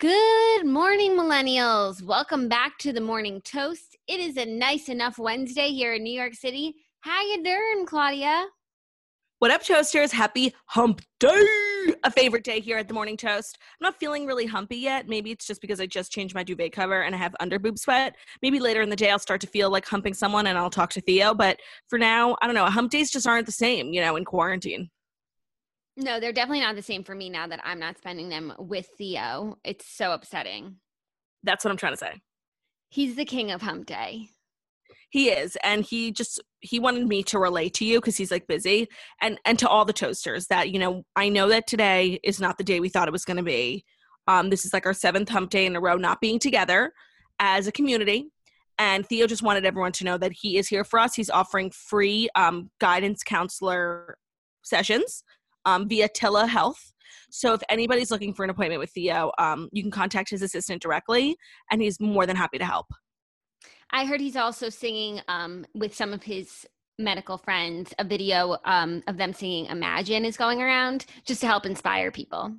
Good morning, millennials. Welcome back to the Morning Toast. It is a nice enough Wednesday here in New York City. How you doing, Claudia? What up, toasters? Happy hump day! A favorite day here at the Morning Toast. I'm not feeling really humpy yet. Maybe it's just because I just changed my duvet cover and I have under boob sweat. Maybe later in the day I'll start to feel like humping someone and I'll talk to Theo. But for now, I don't know. Hump days just aren't the same, you know, in quarantine. No, they're definitely not the same for me now that I'm not spending them with Theo. It's so upsetting. That's what I'm trying to say. He's the king of hump day. He is, and he just he wanted me to relate to you because he's like busy, and and to all the toasters that you know I know that today is not the day we thought it was going to be. Um, this is like our seventh hump day in a row not being together as a community. And Theo just wanted everyone to know that he is here for us. He's offering free um, guidance counselor sessions um, via telehealth. So if anybody's looking for an appointment with Theo, um, you can contact his assistant directly, and he's more than happy to help. I heard he's also singing um, with some of his medical friends. A video um, of them singing "Imagine" is going around just to help inspire people.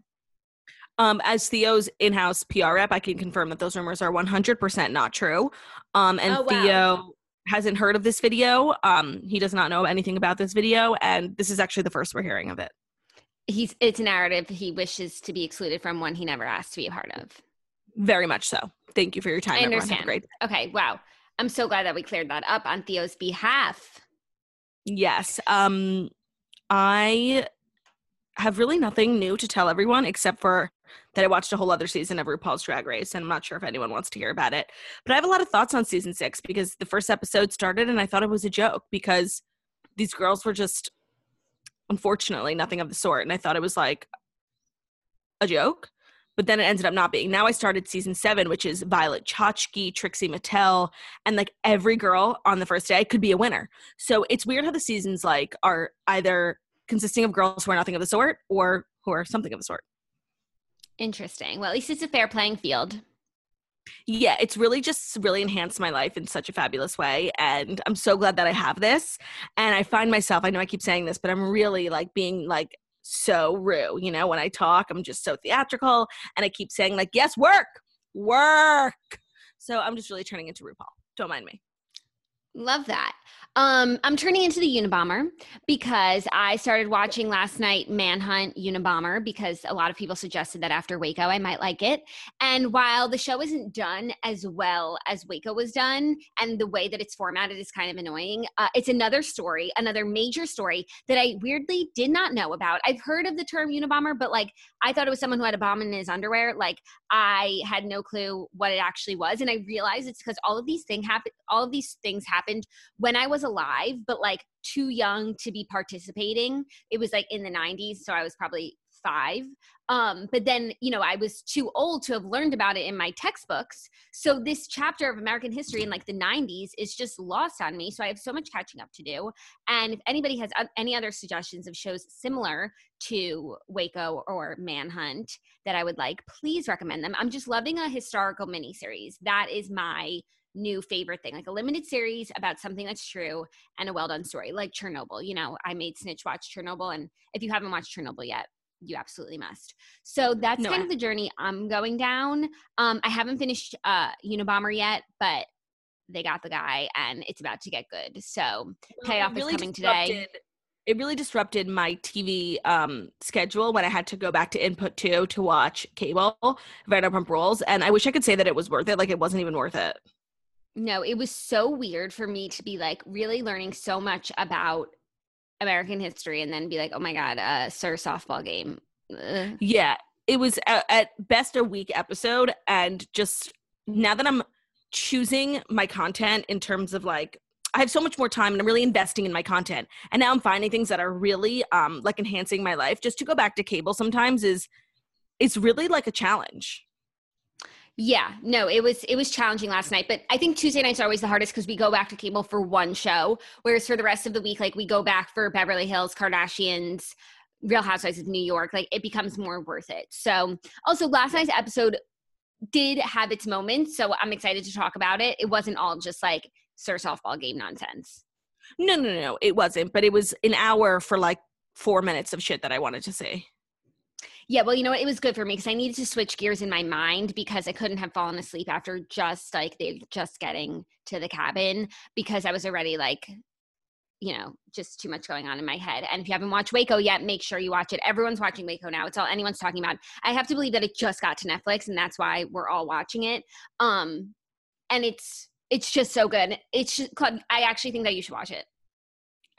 Um, as Theo's in-house PR rep, I can confirm that those rumors are 100% not true. Um, and Oh, wow. Theo hasn't heard of this video. Um, he does not know anything about this video, and this is actually the first we're hearing of it. He's it's a narrative he wishes to be excluded from one he never asked to be a part of. Very much so. Thank you for your time. I everyone. Have a understand. great Okay, wow. I'm so glad that we cleared that up on Theo's behalf. Yes. Um I have really nothing new to tell everyone except for that I watched a whole other season of RuPaul's Drag Race and I'm not sure if anyone wants to hear about it. But I have a lot of thoughts on season 6 because the first episode started and I thought it was a joke because these girls were just unfortunately nothing of the sort and I thought it was like a joke. But then it ended up not being. Now I started season seven, which is Violet Chachki, Trixie Mattel, and like every girl on the first day could be a winner. So it's weird how the seasons like are either consisting of girls who are nothing of the sort or who are something of the sort. Interesting. Well, at least it's a fair playing field. Yeah, it's really just really enhanced my life in such a fabulous way. And I'm so glad that I have this. And I find myself, I know I keep saying this, but I'm really like being like so rue. You know, when I talk, I'm just so theatrical and I keep saying, like, yes, work, work. So I'm just really turning into RuPaul. Don't mind me. Love that. Um, I'm turning into the Unabomber because I started watching last night Manhunt Unabomber because a lot of people suggested that after Waco I might like it. And while the show isn't done as well as Waco was done, and the way that it's formatted is kind of annoying, uh, it's another story, another major story that I weirdly did not know about. I've heard of the term Unabomber, but like I thought it was someone who had a bomb in his underwear. Like I had no clue what it actually was, and I realized it's because all of these things happen. All of these things happened when I was alive, but like too young to be participating. It was like in the 90s, so I was probably five. Um, but then, you know, I was too old to have learned about it in my textbooks. So this chapter of American history in like the 90s is just lost on me. So I have so much catching up to do. And if anybody has any other suggestions of shows similar to Waco or Manhunt that I would like, please recommend them. I'm just loving a historical miniseries. That is my new favorite thing like a limited series about something that's true and a well done story like chernobyl you know i made snitch watch chernobyl and if you haven't watched chernobyl yet you absolutely must so that's No, kind of the journey i'm going down um i haven't finished uh unabomber yet but they got the guy and it's about to get good so payoff is coming today. it really disrupted my TV um, schedule when I had to go back to input two to watch cable Vanderpump Rules, and I wish I could say that it was worth it. Like it wasn't even worth it. No, it was so weird for me to be like really learning so much about American history and then be like, oh my god, a sir, softball game. Ugh. Yeah, it was a, at best a week episode, and just now that I'm choosing my content in terms of like I have so much more time and I'm really investing in my content. And now I'm finding things that are really um like enhancing my life. Just to go back to cable sometimes is it's really like a challenge. Yeah, no, it was it was challenging last night, but I think Tuesday nights are always the hardest because we go back to cable for one show, whereas for the rest of the week, like we go back for Beverly Hills, Kardashians, Real Housewives of New York, like it becomes more worth it. So, also last night's episode did have its moments, so I'm excited to talk about it. It wasn't all just like Sir softball game nonsense. No, no, no, it wasn't, but it was an hour for like four minutes of shit that I wanted to say. Yeah, well, you know what? It was good for me because I needed to switch gears in my mind because I couldn't have fallen asleep after just like they just getting to the cabin because I was already like, you know, just too much going on in my head. And if you haven't watched Waco yet, make sure you watch it. Everyone's watching Waco now. It's all anyone's talking about. I have to believe that it just got to Netflix and that's why we're all watching it. Um, and it's it's just so good. It's just, I actually think that you should watch it.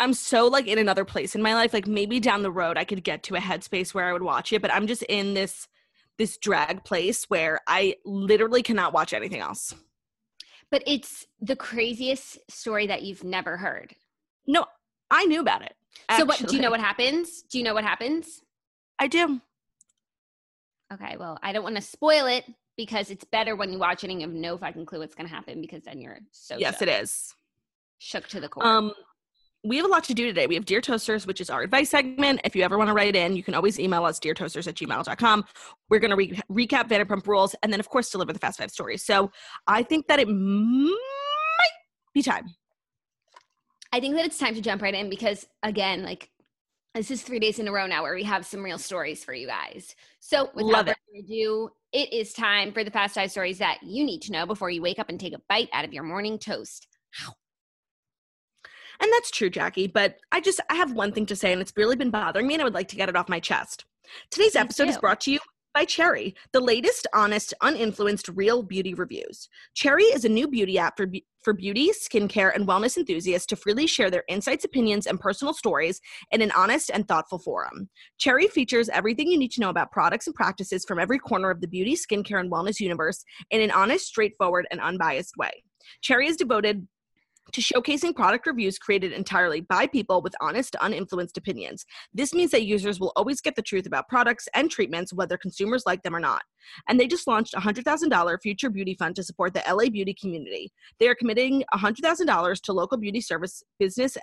I'm so like in another place in my life. Like maybe down the road I could get to a headspace where I would watch it, but I'm just in this this drag place where I literally cannot watch anything else. But it's the craziest story that you've never heard. No, I knew about it. So what do you know what happens? Do you know what happens? I do. Okay, well, I don't want to spoil it because it's better when you watch it and you have no fucking clue what's going to happen because then you're so yes, shook. it is shook to the core. Um, we have a lot to do today. We have Dear Toasters, which is our advice segment. If you ever want to write in, you can always email us, deartoasters at gmail.com. We're going to re- recap Vanderpump Rules and then, of course, deliver the Fast Five stories. So I think that it might be time. I think that it's time to jump right in because, again, like this is three days in a row now where we have some real stories for you guys. So without further ado, it is time for the Fast Five stories that you need to know before you wake up and take a bite out of your morning toast. And that's true, Jackie, but I just I have one thing to say and it's really been bothering me and I would like to get it off my chest. Today's episode is brought to you by Cherry, the latest, honest, uninfluenced, real beauty reviews. Cherry is a new beauty app for, for beauty, skincare, and wellness enthusiasts to freely share their insights, opinions, and personal stories in an honest and thoughtful forum. Cherry features everything you need to know about products and practices from every corner of the beauty, skincare, and wellness universe in an honest, straightforward, and unbiased way. Cherry is devoted to showcasing product reviews created entirely by people with honest, uninfluenced opinions. This means that users will always get the truth about products and treatments, whether consumers like them or not. And they just launched a $100,000 future beauty fund to support the LA beauty community. They are committing $100,000 to local beauty service business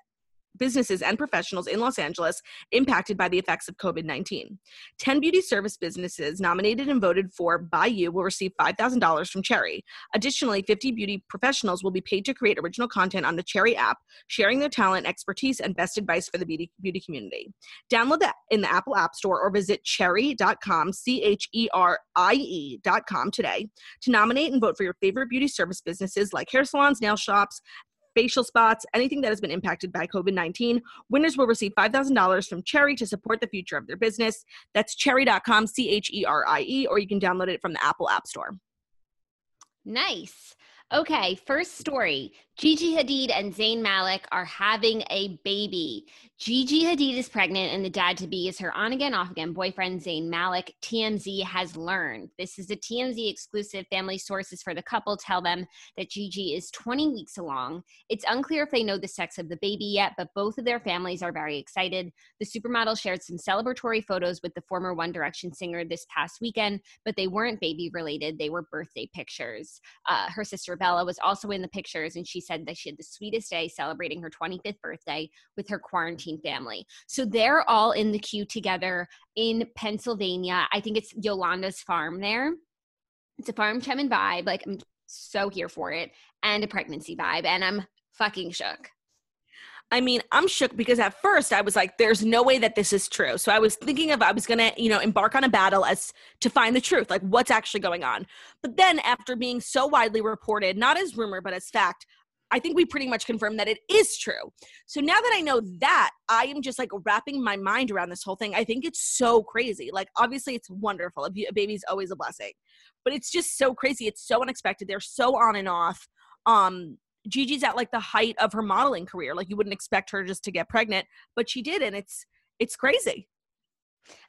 businesses and professionals in Los Angeles impacted by the effects of COVID 19. 10 beauty service businesses nominated and voted for by you will receive $5,000 from Cherry. Additionally, 50 beauty professionals will be paid to create original content on the Cherry app, sharing their talent, expertise, and best advice for the beauty, beauty community. Download that in the Apple App Store or visit cherry.com, C H E R I E.com today to nominate and vote for your favorite beauty service businesses like hair salons, nail shops, facial spots, anything that has been impacted by COVID 19. Winners will receive $5,000 from Cherry to support the future of their business. That's cherry.com, C H E R I E, or you can download it from the Apple App Store. Nice. Okay, first story. Gigi Hadid and Zayn Malik are having a baby. Gigi Hadid is pregnant, and the dad to be is her on again, off again boyfriend, Zayn Malik. TMZ has learned. This is a TMZ exclusive. Family sources for the couple tell them that Gigi is 20 weeks along. It's unclear if they know the sex of the baby yet, but both of their families are very excited. The supermodel shared some celebratory photos with the former One Direction singer this past weekend, but they weren't baby related. They were birthday pictures. Uh, her sister Bella was also in the pictures, and she said that she had the sweetest day celebrating her 25th birthday with her quarantine family. So they're all in the queue together in Pennsylvania. I think it's Yolanda's farm there. It's a farm Chemin vibe. Like, I'm so here for it, and a pregnancy vibe. And I'm fucking shook. I mean, I'm shook because at first I was like, there's no way that this is true. So I was thinking of I was gonna, you know, embark on a battle as to find the truth, like what's actually going on. But then after being so widely reported, not as rumor, but as fact, I think we pretty much confirmed that it is true. So now that I know that, I am just like wrapping my mind around this whole thing. I think it's so crazy. Like, obviously, it's wonderful. A, baby's always a blessing, but it's just so crazy. It's so unexpected. They're so on and off. Um, Gigi's at like the height of her modeling career. Like, you wouldn't expect her just to get pregnant, but she did, and it's it's crazy.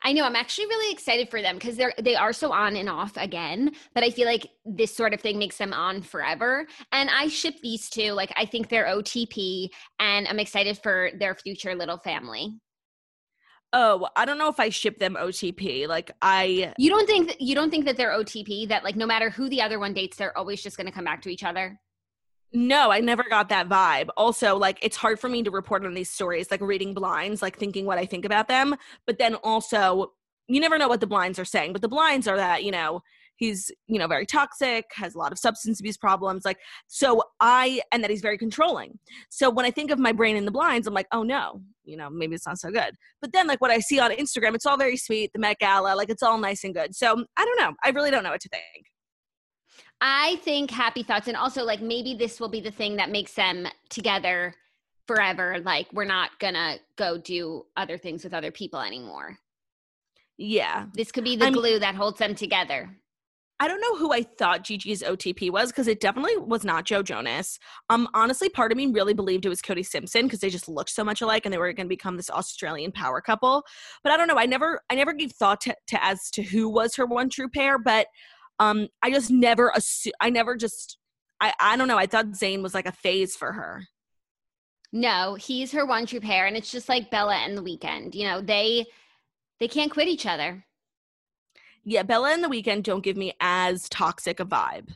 I know I'm actually really excited for them because they're they are so on and off again, but I feel like this sort of thing makes them on forever. And I ship these two. Like I think they're OTP and I'm excited for their future little family. Oh, I don't know if I ship them OTP. Like I You don't think that, you don't think that they're OTP that like no matter who the other one dates they're always just going to come back to each other? No, I never got that vibe. Also, like it's hard for me to report on these stories, like reading blinds, like thinking what I think about them. But then also, you never know what the blinds are saying. But the blinds are that, you know, he's, you know, very toxic, has a lot of substance abuse problems. Like, so I, and that he's very controlling. So when I think of my brain in the blinds, I'm like, oh no, you know, maybe it's not so good. But then, like, what I see on Instagram, it's all very sweet, the Met Gala, like, it's all nice and good. So I don't know. I really don't know what to think. I think happy thoughts and also like maybe this will be the thing that makes them together forever. Like we're not gonna go do other things with other people anymore. Yeah. This could be the I'm- glue that holds them together. I don't know who I thought Gigi's OTP was because it definitely was not Joe Jonas. Um, honestly, part of me really believed it was Cody Simpson because they just looked so much alike and they were going to become this Australian power couple. But I don't know. I never, I never gave thought to, to as to who was her one true pair. But um, I just never assu- I never just, I, I don't know. I thought Zayn was like a phase for her. No, he's her one true pair, and it's just like Bella and the Weeknd. You know, they they can't quit each other. Yeah, Bella and the Weeknd don't give me as toxic a vibe.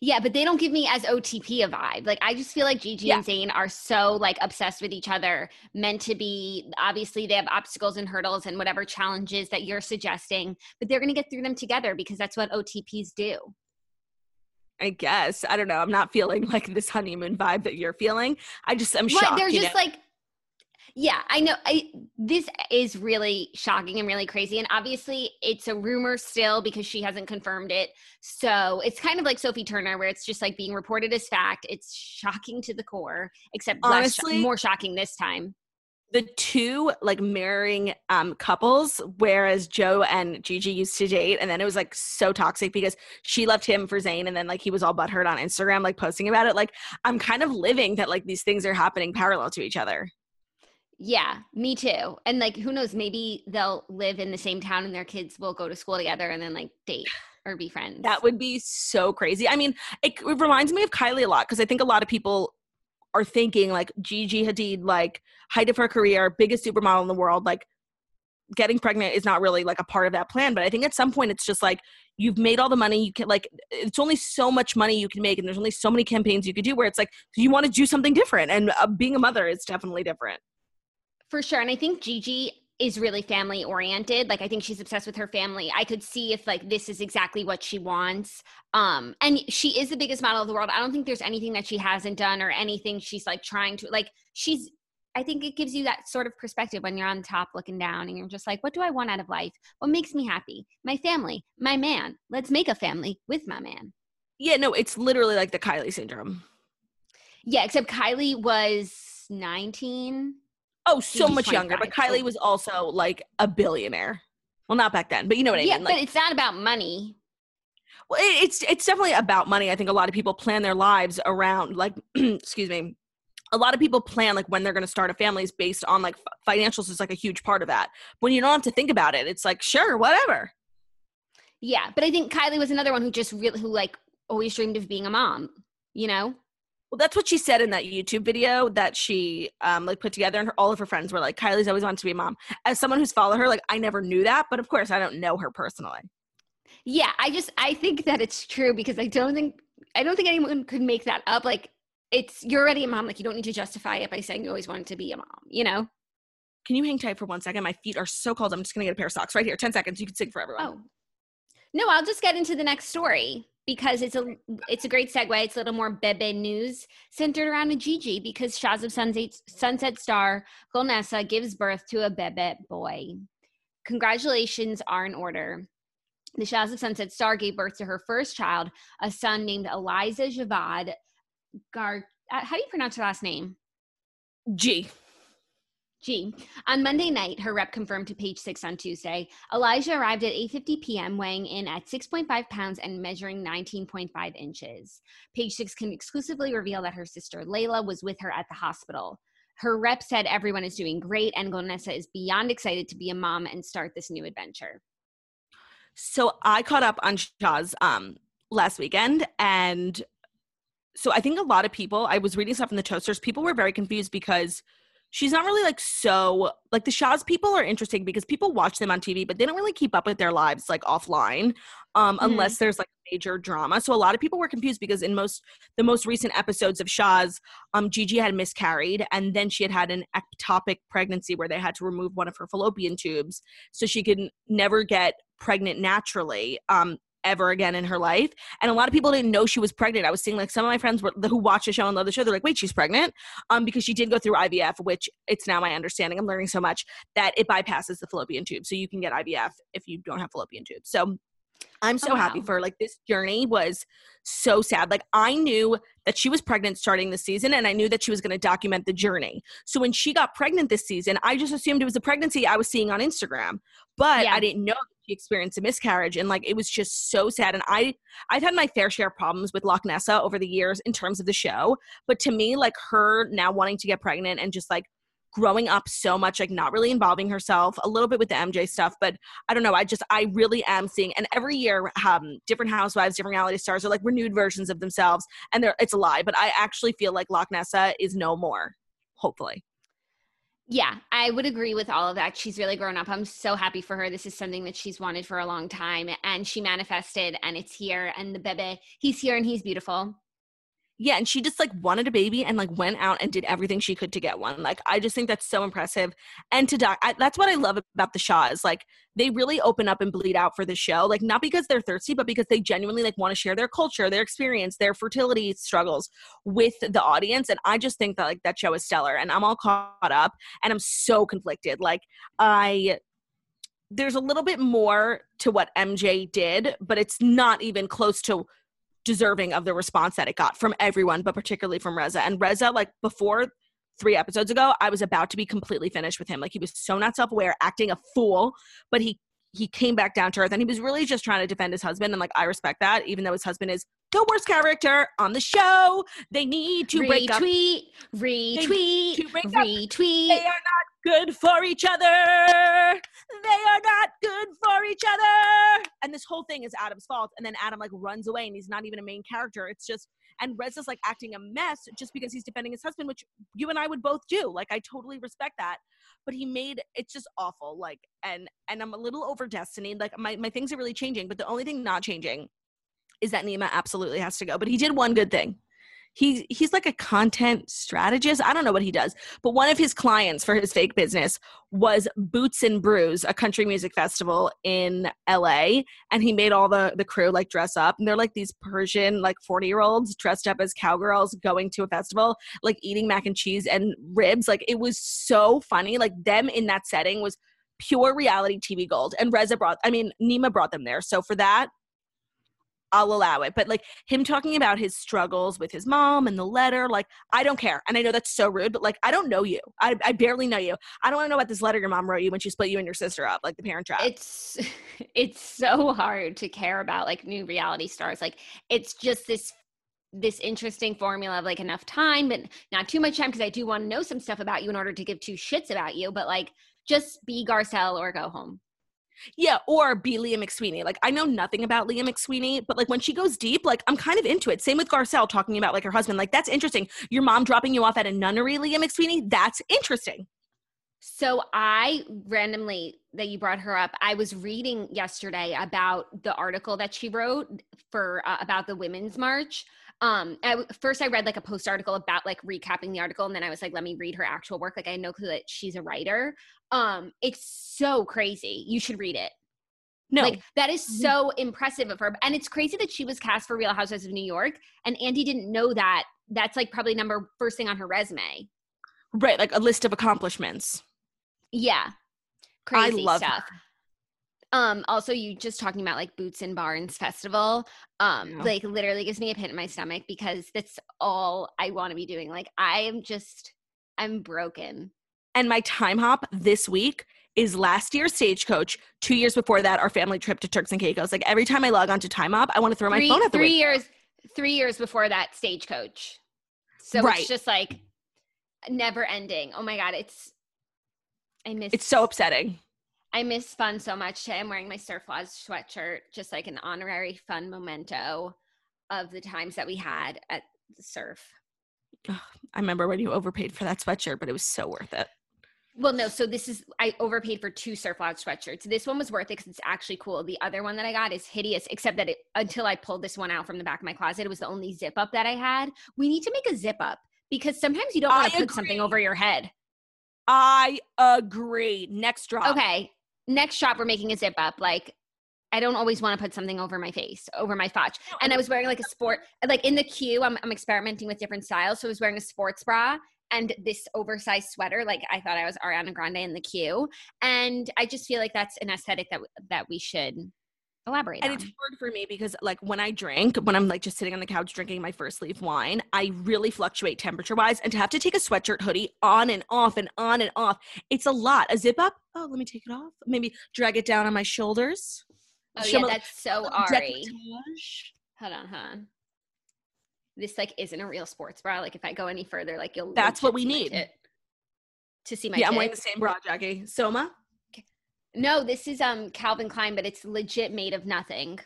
Yeah, but they don't give me as OTP a vibe. Like I just feel like Gigi Yeah. and Zayn are so like obsessed with each other, meant to be. Obviously, they have obstacles and hurdles and whatever challenges that you're suggesting, but they're going to get through them together because that's what OTPs do. I guess I don't know. I'm not feeling like this honeymoon vibe that you're feeling. I just I'm Right, shocked. they're just know? like yeah i know i this is really shocking and really crazy and obviously it's a rumor still because she hasn't confirmed it so it's kind of like sophie turner where it's just like being reported as fact it's shocking to the core except less Honestly- more shocking this time. The two like marrying um couples whereas joe and gigi used to date and then it was like so toxic because she left him for Zayn and then like he was all butthurt on instagram like posting about it like i'm kind of living that like these things are happening parallel to each other yeah me too and like who knows maybe they'll live in the same town and their kids will go to school together and then like date or be friends. that would be so crazy i mean it, it reminds me of kylie a lot because i think a lot of people are thinking like gigi hadid like height of her career biggest supermodel in the world like getting pregnant is not really like a part of that plan but i think at some point it's just like you've made all the money you can like it's only so much money you can make and there's only so many campaigns you could do where it's like you want to do something different and uh, being a mother is definitely different For sure. And I think Gigi is really family oriented. Like I think she's obsessed with her family. I could see if like this is exactly what she wants. Um and she is the biggest model of the world. I don't think there's anything that she hasn't done or anything she's like trying to like she's I think it gives you that sort of perspective when you're on top looking down and you're just like, what do I want out of life? What makes me happy? My family, my man. Let's make a family with my man. yeah no it's literally like the kylie syndrome Yeah, except Kylie was 19. Oh so much younger but kylie was also like a billionaire well not back then but you know what i yeah, mean like but it's not about money. Well, it, it's it's definitely about money. I think a lot of people plan their lives around like, excuse me, a lot of people plan like when they're going to start a family is based on like f- financials is like a huge part of that. When you don't have to think about it, it's like sure, whatever. Yeah, but I think Kylie was another one who just really who like always dreamed of being a mom, you know? Well, that's what she said in that YouTube video that she um like put together, and her, all of her friends were like, "Kylie's always wanted to be a mom." As someone who's followed her, like I never knew that, but of course I don't know her personally. Yeah, I just I think that it's true because I don't think I don't think anyone could make that up. Like it's you're already a mom, like you don't need to justify it by saying you always wanted to be a mom, you know? Can you hang tight for one second? My feet are so cold. I'm just gonna get a pair of socks right here. Ten seconds. You can sing for everyone. Oh. No, I'll just get into the next story because it's a it's a great segue. It's a little more Bebe news centered around a Gigi because Shahs of Sunset, Sunset Star Golnesa gives birth to a Bebe boy. Congratulations are in order. The Shahs of Sunset Star gave birth to her first child, a son named Eliza Javad, Gar. Uh, how do you pronounce her last name? G. G. On Monday night, her rep confirmed to Page Six on Tuesday. Elijah arrived at 8:50 p.m., weighing in at 6.5 pounds and measuring 19.5 inches. Page Six can exclusively reveal that her sister Layla was with her at the hospital. Her rep said everyone is doing great, and Gonessa is beyond excited to be a mom and start this new adventure. So I caught up on Shahs um last weekend and so I think a lot of people I was reading stuff in the toasters, people were very confused because she's not really like so like the Shahs people are interesting because people watch them on TV, but they don't really keep up with their lives like offline, um, mm-hmm. unless there's like major drama. So a lot of people were confused because in most the most recent episodes of Shahs, um, Gigi had miscarried and then she had had an ectopic pregnancy where they had to remove one of her fallopian tubes so she could never get pregnant naturally. Um, ever again in her life. And a lot of people didn't know she was pregnant. I was seeing like some of my friends were, who watch the show and love the show. They're like, wait, she's pregnant, um, because she did go through IVF, which it's now my understanding. I'm learning so much that it bypasses the fallopian tube, so you can get IVF if you don't have fallopian tubes. So I'm so oh, wow. happy for her. Like this journey was so sad. Like I knew that she was pregnant starting the season and I knew that she was going to document the journey. So when she got pregnant this season, I just assumed it was a pregnancy I was seeing on Instagram. But yeah. I didn't know she experienced a miscarriage and like it was just so sad and I I've had my fair share of problems with Loch Nessa over the years in terms of the show, but to me like her now wanting to get pregnant and just like growing up so much, like not really involving herself, a little bit with the MJ stuff, but I don't know. I just, I really am seeing, and every year, um, different housewives, different reality stars are like renewed versions of themselves, and they're, it's a lie, but I actually feel like Loch Nessa is no more, hopefully. Yeah, I would agree with all of that. She's really grown up. I'm so happy for her. This is something that she's wanted for a long time, and she manifested, and it's here. And the bebe, he's here, and he's beautiful yeah and she just like wanted a baby and like went out and did everything she could to get one like i just think that's so impressive and to I, that's what i love about the shahs like they really open up and bleed out for the show like not because they're thirsty but because they genuinely like want to share their culture their experience their fertility struggles with the audience and i just think that like that show is stellar and i'm all caught up and i'm so conflicted like i there's a little bit more to what mj did but it's not even close to deserving of the response that it got from everyone, but particularly from Reza. And Reza, like before three episodes ago, I was about to be completely finished with him. Like he was so not self aware, acting a fool, but he he came back down to earth and he was really just trying to defend his husband. And like I respect that, even though his husband is the worst character on the show. They need to retweet, break up. Retweet, retweet, retweet. They are not good for each other. They are not good for each other. And this whole thing is Adam's fault. And then Adam like runs away and he's not even a main character. It's just and Rez is like acting a mess just because he's defending his husband, which you and I would both do. Like I totally respect that. But he made it's just awful. Like and and I'm a little over destiny. Like my, my things are really changing, but the only thing not changing is that Nema absolutely has to go. But he did one good thing he he's like a content strategist. I don't know what he does, but one of his clients for his fake business was Boots and Brews, a country music festival in LA, and he made all the the crew like dress up, and they're like these Persian like forty year olds dressed up as cowgirls going to a festival, like eating mac and cheese and ribs. Like it was so funny. Like them in that setting was pure reality TV gold. And Reza brought, I mean, Nema brought them there. So for that, I'll allow it. But like him talking about his struggles with his mom and the letter, like I don't care. And I know that's so rude, but like I don't know you. I, I barely know you. I don't want to know about this letter your mom wrote you when she split you and your sister up, like the parent trap. It's it's so hard to care about like new reality stars. Like it's just this this interesting formula of like enough time, but not too much time because I do want to know some stuff about you in order to give two shits about you. But like just be Garcelle or go home. Yeah, or be Leah McSweeney. Like I know nothing about Leah McSweeney, but like when she goes deep, like I'm kind of into it. Same with Garcelle talking about like her husband. Like that's interesting. Your mom dropping you off at a nunnery, Leah McSweeney. That's interesting. So I randomly that you brought her up. I was reading yesterday about the article that she wrote for uh, about the women's march um I, first i read like a post article about like recapping the article and then i was like let me read her actual work like i know that she's a writer um it's so crazy you should read it no like that is mm-hmm. so impressive of her and it's crazy that she was cast for real housewives of new york and andy didn't know that that's like probably number first thing on her resume right like a list of accomplishments yeah crazy stuff her. Um, also you just talking about like Boots and Barnes Festival, um, Yeah. like literally gives me a pit in my stomach because that's all I want to be doing. Like I am just I'm broken. And my time hop this week is last year's stagecoach. Two years before that, our family trip to Turks and Caicos. Like every time I log on to time hop, I want to throw my phone at the three window. years three years before that stagecoach. So Right. it's just like never ending. Oh my god, it's I miss It's so upsetting. I miss fun so much. Today I'm wearing my Surf Lodge sweatshirt, just like an honorary fun memento of the times that we had at the surf. I remember when you overpaid for that sweatshirt, but it was so worth it. Well, no, so this is I overpaid for two Surf Lodge sweatshirts. This one was worth it because it's actually cool. The other one that I got is hideous, except that it, until I pulled this one out from the back of my closet, it was the only zip up that I had. We need to make a zip up because sometimes you don't want to put something over your head. I agree. Next drop. Okay, next shop we're making a zip up. Like I don't always want to put something over my face, over my fotch. And I was wearing like a sport, like in the queue, I'm, I'm experimenting with different styles. So I was wearing a sports bra and this oversized sweater. Like I thought I was Ariana Grande in the queue. And I just feel like that's an aesthetic that, that we should elaborate And on. it's hard for me because, like, when I drink, when I'm like just sitting on the couch drinking my first leaf wine, I really fluctuate temperature wise. And to have to take a sweatshirt hoodie on and off and on and off, it's a lot. A zip up, oh, let me take it off. Maybe drag it down on my shoulders. oh show yeah, that's so Ari. decolletage. Hold on, hold on. This like isn't a real sports bra. Like if I go any further, like you'll That's what we need. tit- to see my Yeah, I'm wearing the same bra, Jackie. Soma. No, this is um Calvin Klein, but it's legit made of nothing.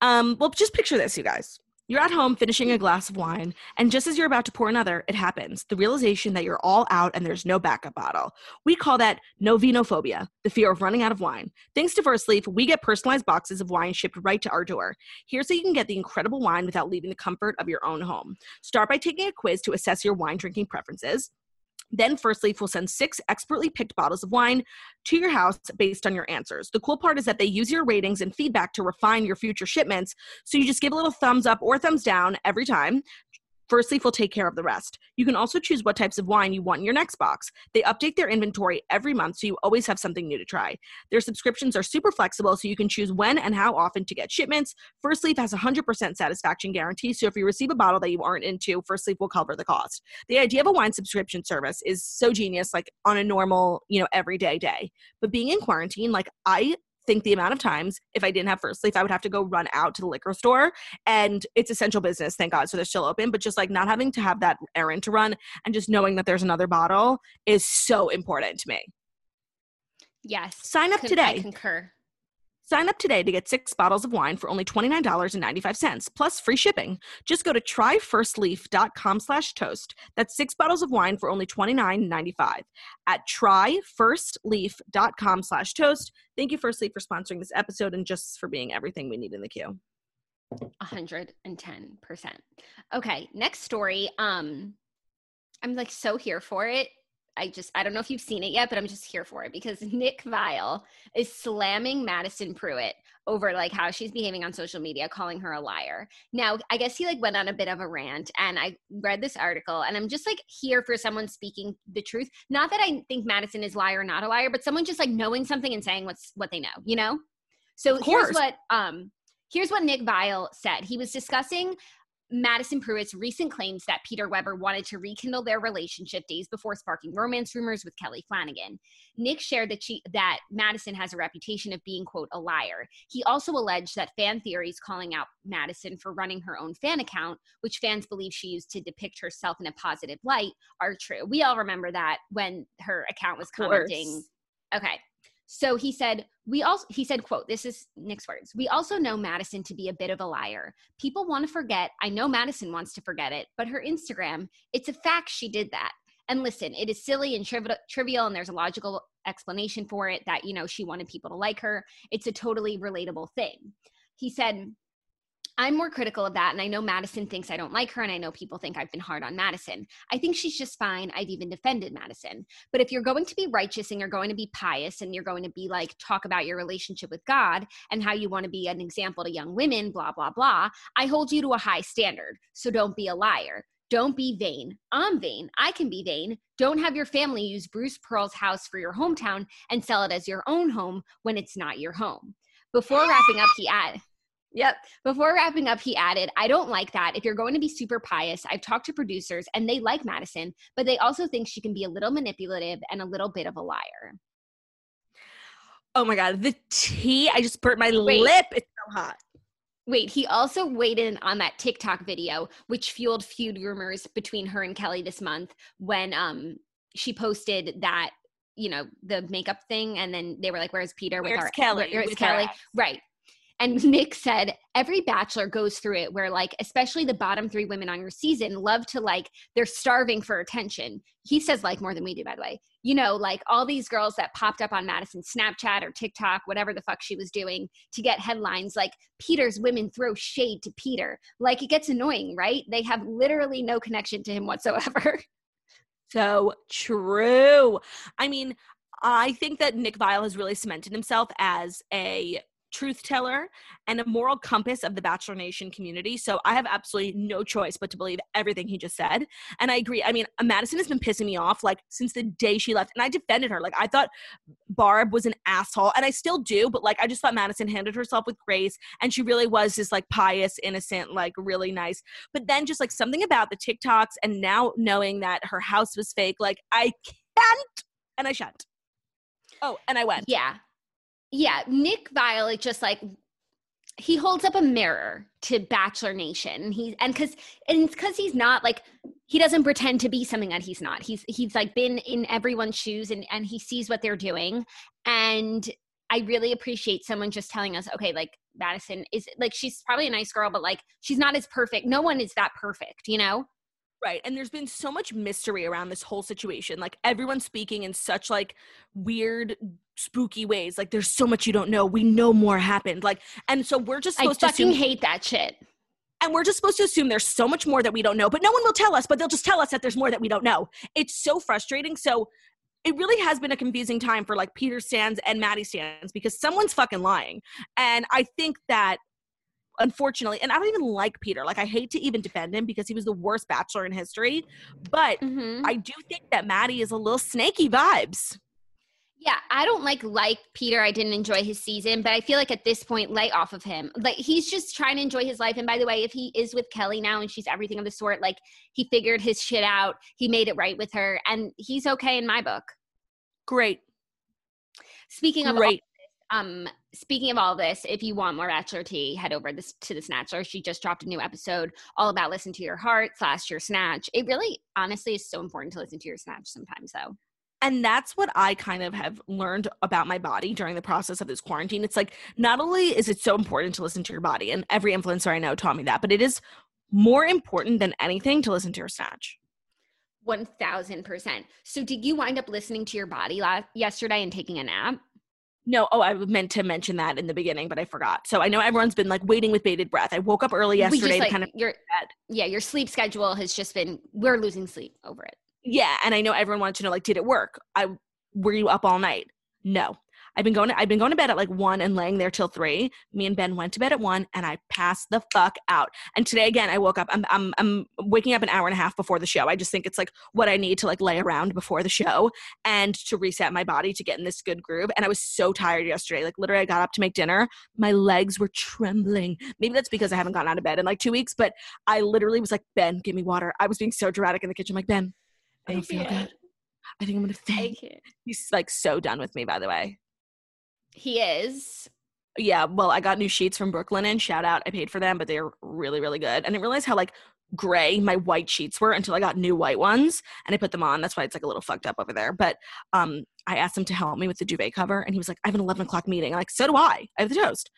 Um, well, just picture this, you guys. You're at home finishing a glass of wine, and just as you're about to pour another, it happens. The realization that you're all out and there's no backup bottle. We call that novinophobia, the fear of running out of wine. Thanks to First Leaf, we get personalized boxes of wine shipped right to our door. Here's how you can get the incredible wine without leaving the comfort of your own home. Start by taking a quiz to assess your wine drinking preferences. Then First Leaf will send six expertly picked bottles of wine to your house based on your answers. The cool part is that they use your ratings and feedback to refine your future shipments. So you just give a little thumbs up or thumbs down every time. First Leaf will take care of the rest. You can also choose what types of wine you want in your next box. They update their inventory every month, so you always have something new to try. Their subscriptions are super flexible, so you can choose when and how often to get shipments. First Leaf has a 100% satisfaction guarantee, so if you receive a bottle that you aren't into, First Leaf will cover the cost. The idea of a wine subscription service is so genius, like on a normal, you know, everyday day. But being in quarantine, like I think the amount of times if I didn't have First Leaf, I would have to go run out to the liquor store. And it's essential business, thank God. So they're still open. But just like not having to have that errand to run and just knowing that there's another bottle is so important to me. Yes. Sign up Con- today. I concur. Sign up today to get six bottles of wine for only $29.95 plus free shipping. Just go to tryfirstleaf.com slash toast. That's six bottles of wine for only $29.95 at tryfirstleaf.com slash toast. Thank you, First Leaf, for sponsoring this episode and just for being everything we need in the queue. 110%. Okay, next story. Um I'm like so here for it. I just I don't know if you've seen it yet, but I'm just here for it because Nick Viall is slamming Madison Prewett over like how she's behaving on social media, calling her a liar. Now, I guess he like went on a bit of a rant and I read this article and I'm just like here for someone speaking the truth. Not that I think Madison is a liar or not a liar, but someone just like knowing something and saying what's what they know, you know? So here's what um here's what Nick Viall said. He was discussing Madison Prewett's recent claims that Peter Weber wanted to rekindle their relationship days before sparking romance rumors with Kelley Flanagan. Nick shared that she that Madison has a reputation of being quote a liar. He also alleged that fan theories calling out Madison for running her own fan account, which fans believe she used to depict herself in a positive light, are true. We all remember that when her account was commenting. Okay. So he said, we also, he said, quote, this is Nick's words. We also know Madison to be a bit of a liar. People want to forget. I know Madison wants to forget it, but her Instagram, it's a fact she did that. And listen, it is silly and triv- trivial, and there's a logical explanation for it that, you know, she wanted people to like her. It's a totally relatable thing. He said, I'm more critical of that. And I know Madison thinks I don't like her. And I know people think I've been hard on Madison. I think she's just fine. I've even defended Madison. But if you're going to be righteous and you're going to be pious and you're going to be like, talk about your relationship with God and how you want to be an example to young women, blah, blah, blah, I hold you to a high standard. So don't be a liar. Don't be vain. I'm vain. I can be vain. Don't have your family use Bruce Pearl's house for your hometown and sell it as your own home when it's not your home. Before wrapping up, he added, Yep. Before wrapping up, he added, I don't like that. If you're going to be super pious, I've talked to producers and they like Madison, but they also think she can be a little manipulative and a little bit of a liar. Oh my god, the tea! I just burnt my Wait. lip. It's so hot. Wait, he also weighed in on that TikTok video, which fueled feud rumors between her and Kelly this month when um she posted that you know the makeup thing, and then they were like, "Where's Peter?" Where's our, Kelly Where's with Kelly?" Right. And Nick said every bachelor goes through it where like especially the bottom 3 women on your season love to like they're starving for attention. He says like more than we do by the way. You know, like all these girls that popped up on Madison's Snapchat or TikTok, whatever the fuck she was doing to get headlines like Peter's women throw shade to Peter. Like it gets annoying, right? They have literally no connection to him whatsoever. So true. I mean, I think that Nick Viall has really cemented himself as a truth teller and a moral compass of the Bachelor Nation community. So I have absolutely no choice but to believe everything he just said. And I agree. I mean, Madison has been pissing me off like since the day she left. And I defended her. Like I thought Barb was an asshole. And I still do, but like I just thought Madison handled herself with grace. And she really was just like pious, innocent, like really nice. But then just like something about the TikToks and now knowing that her house was fake, like I can't and I shan't. Oh, and I went. Yeah. Yeah. Nick Viall just like he holds up a mirror to Bachelor Nation. And he and cause and it's cause he's not like he doesn't pretend to be something that he's not. He's he's like been in everyone's shoes and, and he sees what they're doing. And I really appreciate someone just telling us, okay, like Madison is like she's probably a nice girl, but like she's not as perfect. No one is that perfect, you know? Right. And there's been so much mystery around this whole situation. Like everyone's speaking in such like weird, spooky ways. Like there's so much you don't know. We know more happened. Like, and so we're just I supposed to fucking assume, hate that shit. and we're just supposed to assume there's so much more that we don't know, but no one will tell us, but they'll just tell us that there's more that we don't know. It's so frustrating. So it really has been a confusing time for like Peter Sands and Maddie Sands because someone's fucking lying. And I think that unfortunately, and I don't even like Peter. Like I hate to even defend him because he was the worst bachelor in history. But Mhm. I do think that Maddie is a little snaky vibes. Yeah, I don't like like Peter. I didn't enjoy his season, but I feel like at this point, lay off of him. Like he's just trying to enjoy his life. And by the way, if he is with Kelly now and she's everything of the sort, like he figured his shit out, he made it right with her, and he's okay in my book. Great. Speaking of all Great. um speaking of all this if you want more bachelor tea head over this to the Snatchelor she just dropped a new episode all about listen to your heart slash your snatch. It really honestly is so important to listen to your snatch sometimes though. And that's what I kind of have learned about my body during the process of this quarantine. It's like not only is it so important to listen to your body, and every influencer I know taught me that, but it is more important than anything to listen to your snatch. 1000% so did you wind up listening to your body last yesterday and taking a nap No, oh, I meant to mention that in the beginning, but I forgot. So I know everyone's been like waiting with bated breath. I woke up early yesterday like kind of your yeah your sleep schedule has just been we're losing sleep over it yeah, and I know everyone wanted to know like, did it work? I were you up all night? No. I've been going to, I've been going to bed at like one and laying there till three. Me and Ben went to bed at one and I passed the fuck out. And today again, I woke up. I'm I'm I'm waking up an hour and a half before the show. I just think it's like what I need to like lay around before the show and to reset my body to get in this good groove. And I was so tired yesterday. Like literally, I got up to make dinner. My legs were trembling. Maybe that's because I haven't gotten out of bed in like two weeks. But I literally was like, Ben, give me water. I was being so dramatic in the kitchen. like Ben, I don't feel good. I think I'm gonna faint. He's like so done with me, by the way. He is Yeah, well, I got new sheets from Brooklinen shout out. I paid for them, but they're really, really good. And I didn't realize how like gray my white sheets were until I got new white ones and I put them on. That's why it's like a little fucked up over there. But um I asked him to help me with the duvet cover and he was like, I have an 11 o'clock meeting. I'm like, so do I. I have the toast.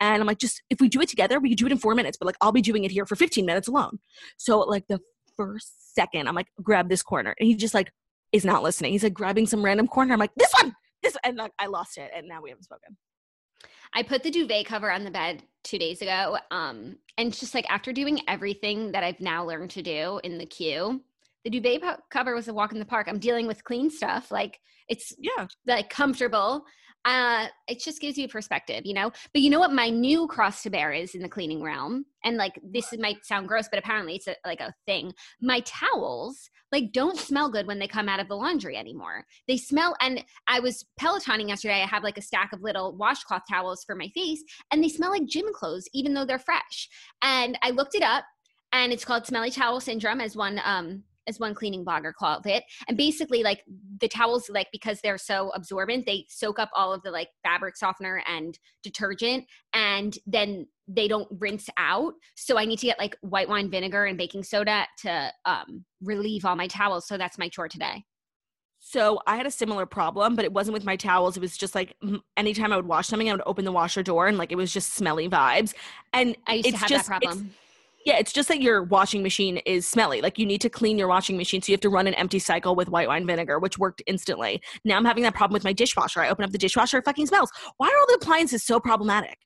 And I'm like, just if we do it together, we could do it in four minutes, but like I'll be doing it here for 15 minutes alone. So like the first second, I'm like, grab this corner. And he just like is not listening. He's like grabbing some random corner. I'm like, this one, this and like I lost it and now we haven't spoken. I put the duvet cover on the bed two days ago. Um, and just like after doing everything that I've now learned to do in the queue, the duvet po- cover was a walk in the park. I'm dealing with clean stuff. Like it's Yeah. like comfortable. Uh it just gives you perspective you know? But you know what my new cross to bear is in the cleaning realm? And like this might sound gross but apparently it's a, like a thing. My towels like don't smell good when they come out of the laundry anymore. They smell and i was pelotoning yesterday. I have like a stack of little washcloth towels for my face and they smell like gym clothes even though they're fresh. And i looked it up and it's called smelly towel syndrome as one um as one cleaning blogger called it and basically like the towels like because they're so absorbent they soak up all of the like fabric softener and detergent and then they don't rinse out. So i need to get like white wine vinegar and baking soda to um relieve all my towels. So that's my chore today. So I had a similar problem, but it wasn't with my towels. It was just like anytime I would wash something, I would open the washer door and like it was just smelly vibes. And i used to have just that problem Yeah, it's just that your washing machine is smelly. Like you need to clean your washing machine, so you have to run an empty cycle with white wine vinegar, which worked instantly. Now I'm having that problem with my dishwasher. I open up the dishwasher, it fucking smells. Why are all the appliances so problematic?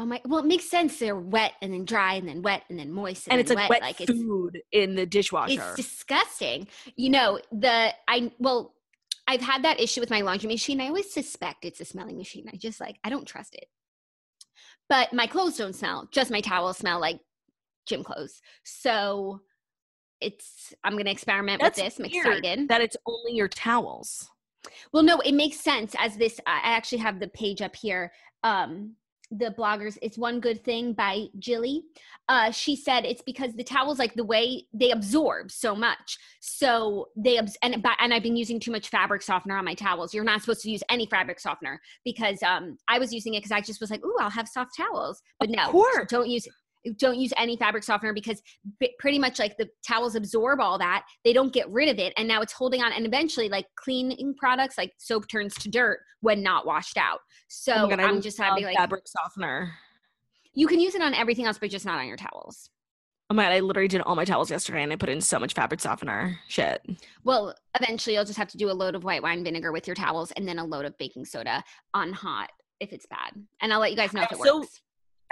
oh my well it makes sense they're wet and then dry and then wet and then moist and, And, it's like wet, like it's food in the dishwasher. It's disgusting. You know, the I well, I've had that issue with my laundry machine. I always suspect it's a smelling machine. I just like I don't trust it. But my clothes don't smell. Just my towels smell like gym clothes. So it's I'm gonna experiment That's with this. I'm excited. that it's only your towels. Well, no, it makes sense as this. I actually have the page up here. Um, the bloggers, it's one good thing by Jillee. Uh, she said it's because the towels, like the way they absorb so much, so they abs- and and I've been using too much fabric softener on my towels. You're not supposed to use any fabric softener because um, I was using it because I just was like, ooh, I'll have soft towels, but no, course. don't use don't use any fabric softener because b- pretty much like the towels absorb all that they don't get rid of it and now it's holding on and eventually like cleaning products like soap turns to dirt when not washed out so Oh God, i'm just happy love like fabric softener. you can use it on everything else but just not on your towels Oh my god, I literally did all my towels yesterday and I put in so much fabric softener. Shit. well eventually you'll just have to do a load of white wine vinegar with your towels and then a load of baking soda on hot if it's bad and i'll let you guys know if it Also- works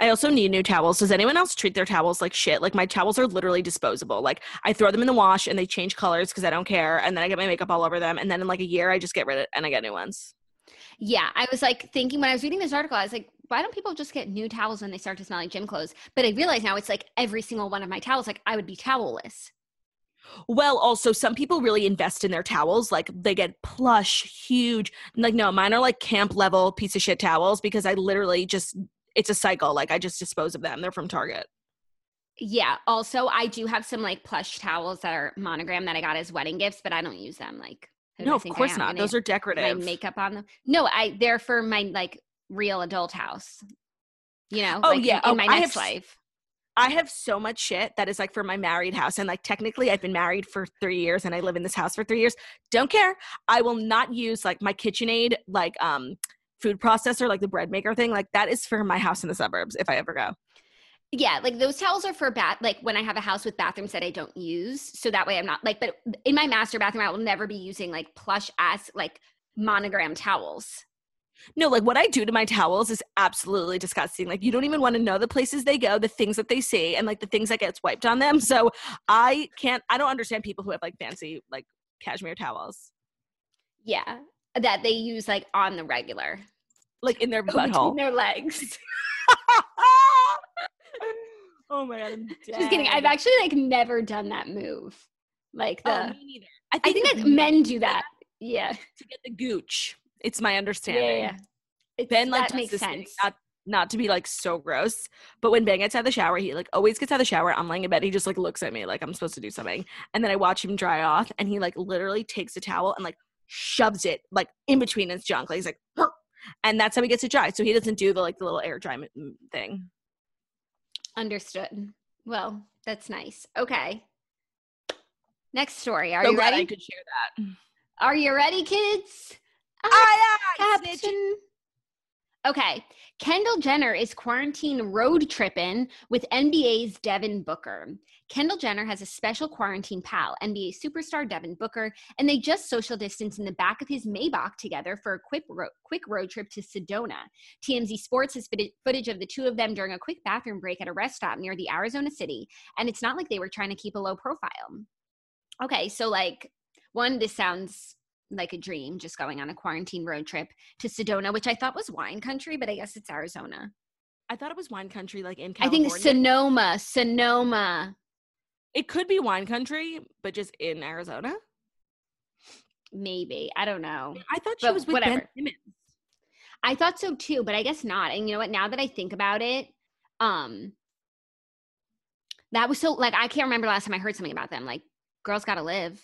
I also need new towels. Does anyone else treat their towels like shit? Like my towels are literally disposable. Like I throw them in the wash and they change colors because I don't care, and then I get my makeup all over them, and then in like a year I just get rid of it and I get new ones. Yeah, I was like thinking when I was reading this article, I was like, why don't people just get new towels when they start to smell like gym clothes? But I realize now it's like every single one of my towels, like I would be towelless. Well, also some people really invest in their towels. Like they get plush, huge. Like no, mine are like camp level piece of shit towels because I literally just it's a cycle. Like I just dispose of them. They're from Target. Yeah. Also, I do have some like plush towels that are monogram that I got as wedding gifts, but I don't use them. Like, No, of course not. Those are put my decorative. makeup on them. No, I they're for my like real adult house. You know, Oh, like yeah. in, Oh, in my I next have life. I have so much shit that is like for my married house. And like technically I've been married for three years and I live in this house for three years. Don't care. I will not use like my KitchenAid like um food processor, like the bread maker thing. Like that is for my house in the suburbs if I ever go. Yeah, like those towels are for bath, like when I have a house with bathrooms that I don't use. So that way I'm not like, but in my master bathroom, I will never be using like plush ass, like monogram towels. No, like what I do to my towels is absolutely disgusting. Like you don't even want to know the places they go, the things that they see, and like the things that get wiped on them. So I can't I don't understand people who have like fancy like cashmere towels. Yeah, that they use like on the regular. Like in their butthole. their legs. oh my god, I'm Just kidding. I've actually like never done that move. Like the, Oh, me neither. I I think that men do that. Yeah. to get the gooch. It's my understanding. yeah, yeah. It's, Ben like makes this thing, sense. not not to be like so gross, but when Ben gets out of the shower, he like always gets out of the shower. I'm laying in bed. He just like looks at me like I'm supposed to do something, and then I watch him dry off, and he like literally takes a towel and like shoves it like in between his junk. Like he's like, "Huh," and that's how he gets it dry. So he doesn't do the like the little air dry thing. Understood. Well, that's nice. Okay. Next story. Are so you glad I could share that. Are you ready, kids? Aye, snitch. Captain. Okay. Kendall Jenner is quarantine road tripping with NBA's Devin Booker. Kendall Jenner has a special quarantine pal, NBA superstar Devin Booker, and they just social distance in the back of his Maybach together for a quick, quick road trip to Sedona. TMZ Sports has footage of the two of them during a quick bathroom break at a rest stop near the Arizona city, and it's not like they were trying to keep a low profile. Okay, so like, one, this sounds like a dream just going on a quarantine road trip to Sedona, which I thought was wine country, but I guess it's Arizona. I thought it was wine country, like in California. I think Sonoma, Sonoma, it could be wine country, but just in Arizona. maybe. I don't know. I thought she But was with Ben. Simmons. I thought so too, but I guess not. And you know what? Now that I think about it, um, that was so like I can't remember last time I heard something about them. Like, girls got to live.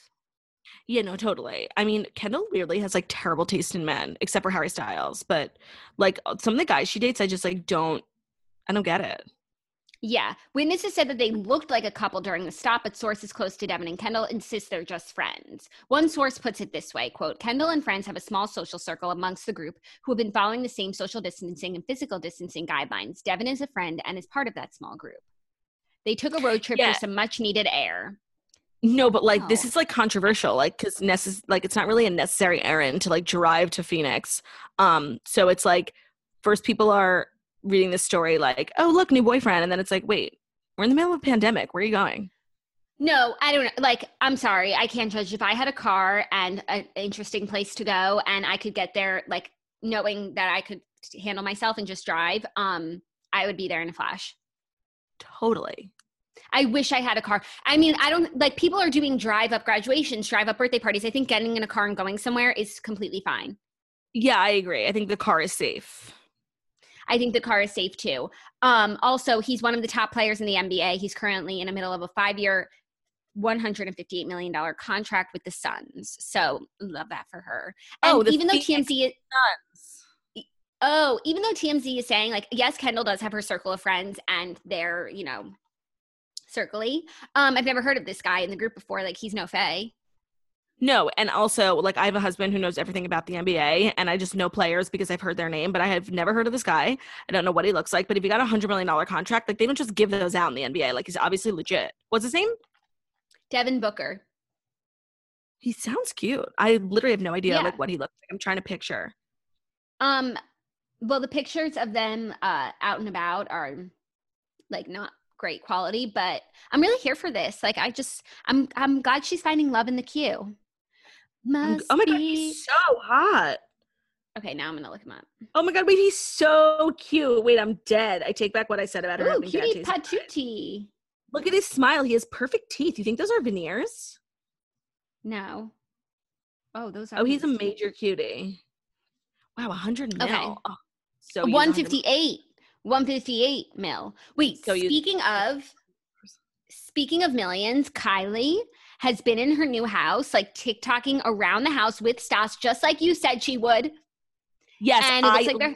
Yeah, no, totally. I mean, Kendall weirdly has like terrible taste in men, except for Harry Styles. But like uh, some of the guys she dates, I just like don't, I don't get it. Yeah. Witnesses said that they looked like a couple during the stop, but sources close to Devin and Kendall insist they're just friends. One source puts it this way, quote, Kendall and friends have a small social circle amongst the group who have been following the same social distancing and physical distancing guidelines. Devin is a friend and is part of that small group. They took a road trip Yeah. for some much needed air. No, but like this is like controversial, like because necess- like it's not really a necessary errand to like drive to Phoenix. Um, so it's like first people are reading this story like, oh look, new boyfriend, and then it's like, wait, we're in the middle of a pandemic. Where are you going? No, I don't know. Like, I'm sorry, I can't judge. If I had a car and an interesting place to go, and I could get there, like knowing that I could handle myself and just drive, um, I would be there in a flash. Totally. I wish I had a car. I mean, I don't like people are doing drive up graduations, drive up birthday parties. I think getting in a car and going somewhere is completely fine. Yeah, I agree. I think the car is safe. I think the car is safe too. Um, also, he's one of the top players in the NBA. He's currently in the middle of a five year, $158 million contract with the Suns. So, love that for her. And Oh, even though TMZ, is, oh, even though TMZ is saying, like, yes, Kendall does have her circle of friends and they're, you know, circly. Um, I've never heard of this guy in the group before. Like, he's no Fai. No, and also like I have a husband who knows everything about the NBA, and I just know players because I've heard their name, but I have never heard of this guy. I don't know what he looks like, but if he got a hundred million dollar contract, like they don't just give those out in the NBA. Like he's obviously legit. What's his name? Devin Booker. He sounds cute. I literally have no idea Yeah. like what he looks like. I'm trying to picture. Um, well, the pictures of them uh, out and about are like not great quality, but I'm really here for this. Like, I just, I'm, I'm glad she's finding love in the queue. Must oh my god, be- he's so hot. okay, now I'm gonna look him up. Oh my god, wait, he's so cute. Wait, I'm dead. I take back what I said about her Ooh, cutie patootie. Look at his smile. He has perfect teeth. You think those are veneers? No. Oh, those are. Oh, he's a major cutie. Wow, 100 mil. Okay. Oh, so used 100 mil. 158. 158 mil. Wait, So you- speaking of speaking of millions, Kylie has been in her new house, like TikToking around the house with Stas, just like you said she would. Yes, And it I like they're- literally,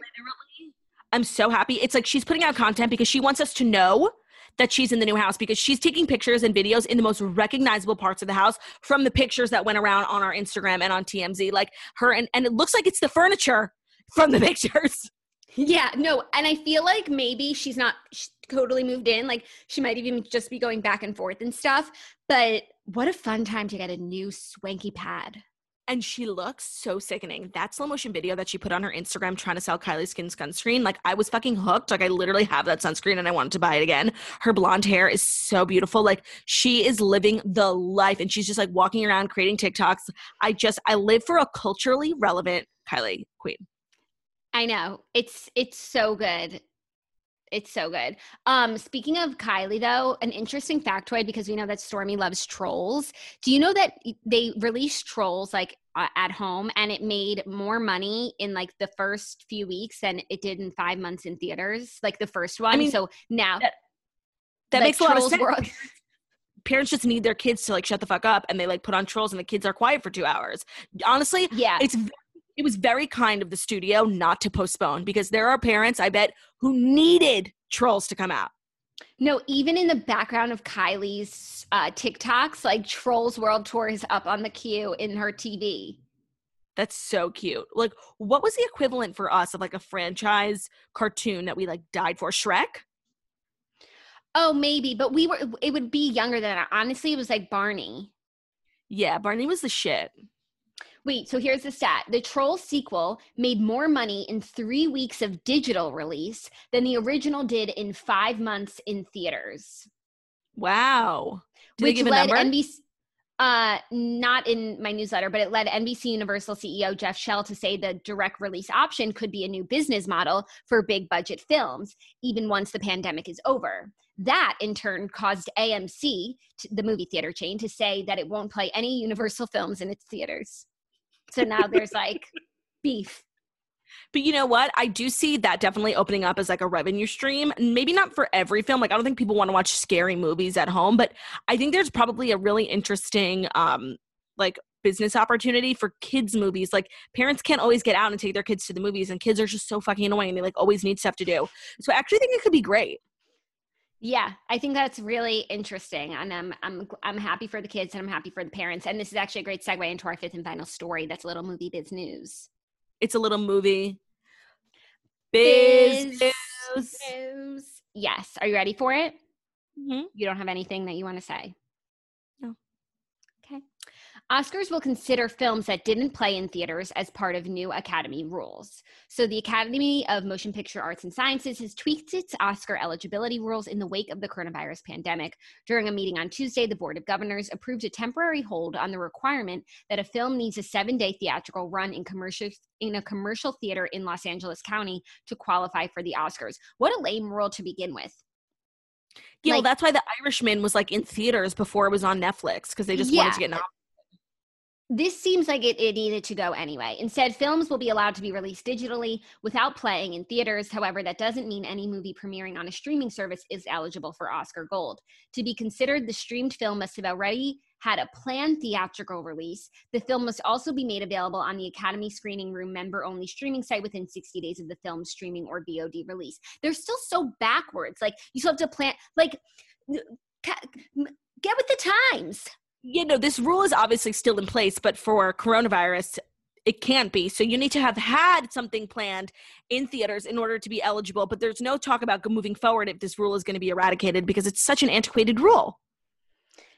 I'm so happy. It's like she's putting out content because she wants us to know that she's in the new house because she's taking pictures and videos in the most recognizable parts of the house from the pictures that went around on our Instagram and on TMZ. Like her, and, and it looks like it's the furniture from the pictures. Yeah, no, and I feel like maybe she's not sh- totally moved in. Like she might even just be going back and forth and stuff. But what a fun time to get a new swanky pad. And she looks so sickening. That slow motion video that she put on her Instagram trying to sell Kylie Skin sunscreen, like I was fucking hooked. Like I literally have that sunscreen and I wanted to buy it again. Her blonde hair is so beautiful. Like she is living the life and she's just like walking around creating TikToks. I just, I live for a culturally relevant Kylie queen. I know. It's it's so good. It's so good. Um, speaking of Kylie, though, an interesting factoid because we know that Stormi loves trolls. Do you know that they released trolls like uh, at home and it made more money in like the first few weeks than it did in five months in theaters, like the first one. I mean, so now that- That like, makes a lot of sense. were- Parents just need their kids to like shut the fuck up and they like put on trolls and the kids are quiet for two hours. Honestly, yeah, it's it was very kind of the studio not to postpone because there are parents I bet who needed trolls to come out. No, even in the background of Kylie's uh, TikToks, like Trolls World Tour is up on the queue in her TV. That's so cute. Like, what was the equivalent for us of like a franchise cartoon that we like died for? Shrek? Oh, maybe, but we were. It would be younger than that. Honestly, it was like Barney. Yeah, Barney was the shit. Wait, so here's the stat: the Troll sequel made more money in three weeks of digital release than the original did in five months in theaters, Wow. Did which give a led number? NBC. Uh, not in my newsletter, but it led NBC Universal CEO Jeff Shell to say the direct release option could be a new business model for big budget films, even once the pandemic is over. That in turn caused AMC, the movie theater chain, to say that it won't play any Universal films in its theaters. So now there's like beef. But you know what? I do see that definitely opening up as like a revenue stream. Maybe not for every film. Like I don't think people want to watch scary movies at home, but I think there's probably a really interesting um like business opportunity for kids movies. Like parents can't always get out and take their kids to the movies and kids are just so fucking annoying. They like always need stuff to do. So I actually think it could be great. Yeah, I think that's really interesting, and I'm I'm I'm happy for the kids and I'm happy for the parents. And this is actually a great segue into our fifth and final story. That's a little movie biz news. It's a little movie. Biz, Biz news. news. Yes. Are you ready for it? Mhm. You don't have anything that you want to say? No. Okay. Oscars will consider films that didn't play in theaters as part of new Academy rules. So, the Academy of Motion Picture Arts and Sciences has tweaked its Oscar eligibility rules in the wake of the coronavirus pandemic. During a meeting on Tuesday, the Board of Governors approved a temporary hold on the requirement that a film needs a seven day theatrical run in, commercial, in a commercial theater in Los Angeles County to qualify for the Oscars. What a lame rule to begin with. Know, Like- that's why The Irishman was like in theaters before it was on Netflix because they just wanted to get nominated. This seems like it, it needed to go anyway. Instead, films will be allowed to be released digitally without playing in theaters. However, that doesn't mean any movie premiering on a streaming service is eligible for Oscar Gold. To be considered, the streamed film must have already had a planned theatrical release. The film must also be made available on the Academy Screening Room member only streaming site within 60 days of the film's streaming or VOD release. They're still so backwards. Like, you still have to plan, like, get with the times. You know, this rule is obviously still in place, but for coronavirus, it can't be. So you need to have had something planned in theaters in order to be eligible. But there's no talk about moving forward if this rule is going to be eradicated because it's such an antiquated rule.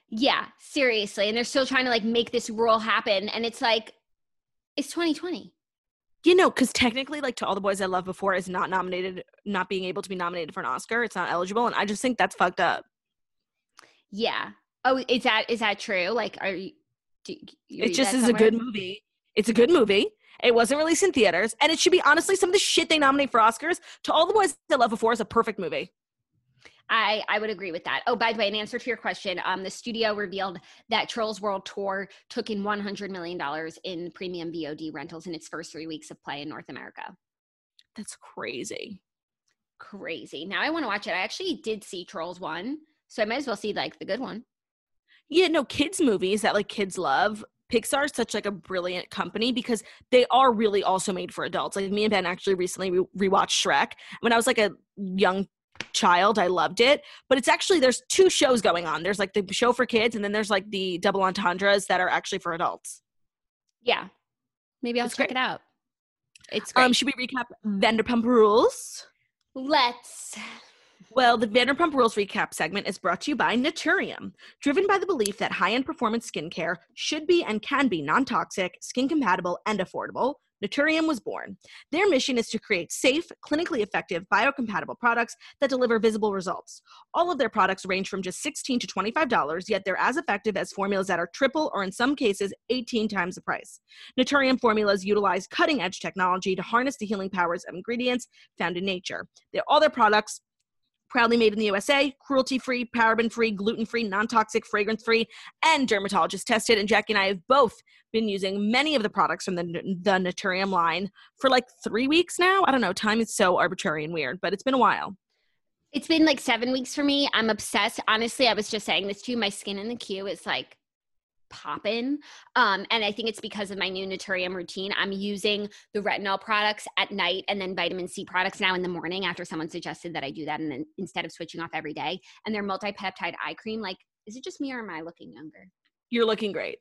Yeah, seriously. And they're still trying to like make this rule happen. And it's like, it's 2020. You know, because technically, like to all the boys I loved before is not nominated, not being able to be nominated for an Oscar. It's not eligible, and I just think that's fucked up. Yeah. Oh, is that is that true? Like, are you? Do, you It just that is a good movie. It's a good movie. It wasn't released in theaters, and it should be honestly some of the shit they nominate for Oscars. To all the boys I loved before is a perfect movie. I I would agree with that. Oh, by the way, in answer to your question, um, the studio revealed that Trolls World Tour took in 100 million dollars in premium VOD rentals in its first three weeks of play in North America. That's crazy. Crazy. Now I want to watch it. I actually did see Trolls one, so I might as well see like the good one. Yeah, no, kids movies that like kids love. Pixar is such like a brilliant company because they are really also made for adults. Like me and Ben actually recently re- rewatched Shrek. When I was like a young child, I loved it. But it's actually there's two shows going on. There's like the show for kids, and then there's like the double entendres that are actually for adults. Yeah, maybe I'll It's check great. it out. It's great. Um, should we recap Vanderpump Rules? Let's. Well, the Vanderpump Rules recap segment is brought to you by Naturium. Driven by the belief that high end performance skincare should be and can be non toxic, skin compatible, and affordable, Naturium was born. Their mission is to create safe, clinically effective, biocompatible products that deliver visible results. All of their products range from just 16 to $25, yet they're as effective as formulas that are triple or in some cases 18 times the price. Naturium formulas utilize cutting edge technology to harness the healing powers of ingredients found in nature. They're, all their products proudly made in the USA, cruelty free, paraben free, gluten free, non toxic, fragrance free, and dermatologist tested. And Jackie and I have both been using many of the products from the, the Naturium line for like three weeks now. I don't know. Time is so arbitrary and weird, but it's been a while. It's been like seven weeks for me. I'm obsessed. Honestly, I was just saying this to you. My skin in the queue is like popping. Um, and I think it's because of my new Naturium routine. I'm using the retinol products at night and then vitamin C products now in the morning after someone suggested that I do that and then instead of switching off every day. And their multi-peptide eye cream, like, is it just me or am I looking younger? You're looking great.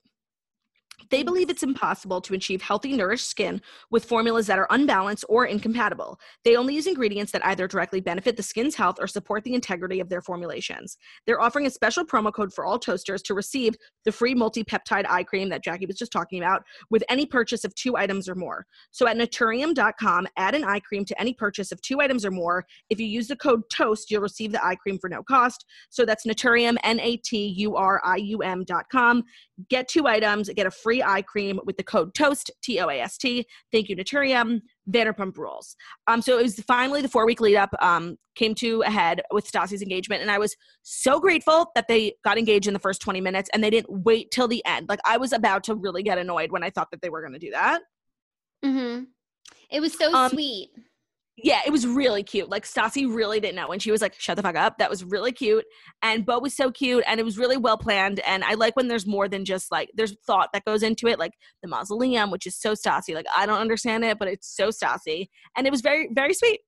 They believe it's impossible to achieve healthy, nourished skin with formulas that are unbalanced or incompatible. They only use ingredients that either directly benefit the skin's health or support the integrity of their formulations. They're offering a special promo code for all toasters to receive the free multi peptide eye cream that Jackie was just talking about with any purchase of two items or more. So at naturium.com, add an eye cream to any purchase of two items or more. If you use the code TOAST, you'll receive the eye cream for no cost. So that's Naturium, N A T U R I U M.com. Get two items, get a free eye cream with the code TOAST, T O A S T. Thank you, Naturium. Vanderpump Rules. Um, so it was finally the four week lead up um, came to a head with Stassi's engagement, and I was so grateful that they got engaged in the first 20 minutes and they didn't wait till the end. Like I was about to really get annoyed when I thought that they were going to do that. Mm-hmm. It was so Um, sweet. Yeah, it was really cute. Like Stassi really didn't know when she was like, "Shut the fuck up." That was really cute, and Beau was so cute, and it was really well planned. And I like when there's more than just like there's thought that goes into it, like the mausoleum, which is so Stassi. Like I don't understand it, but it's so Stassi, and it was very very sweet.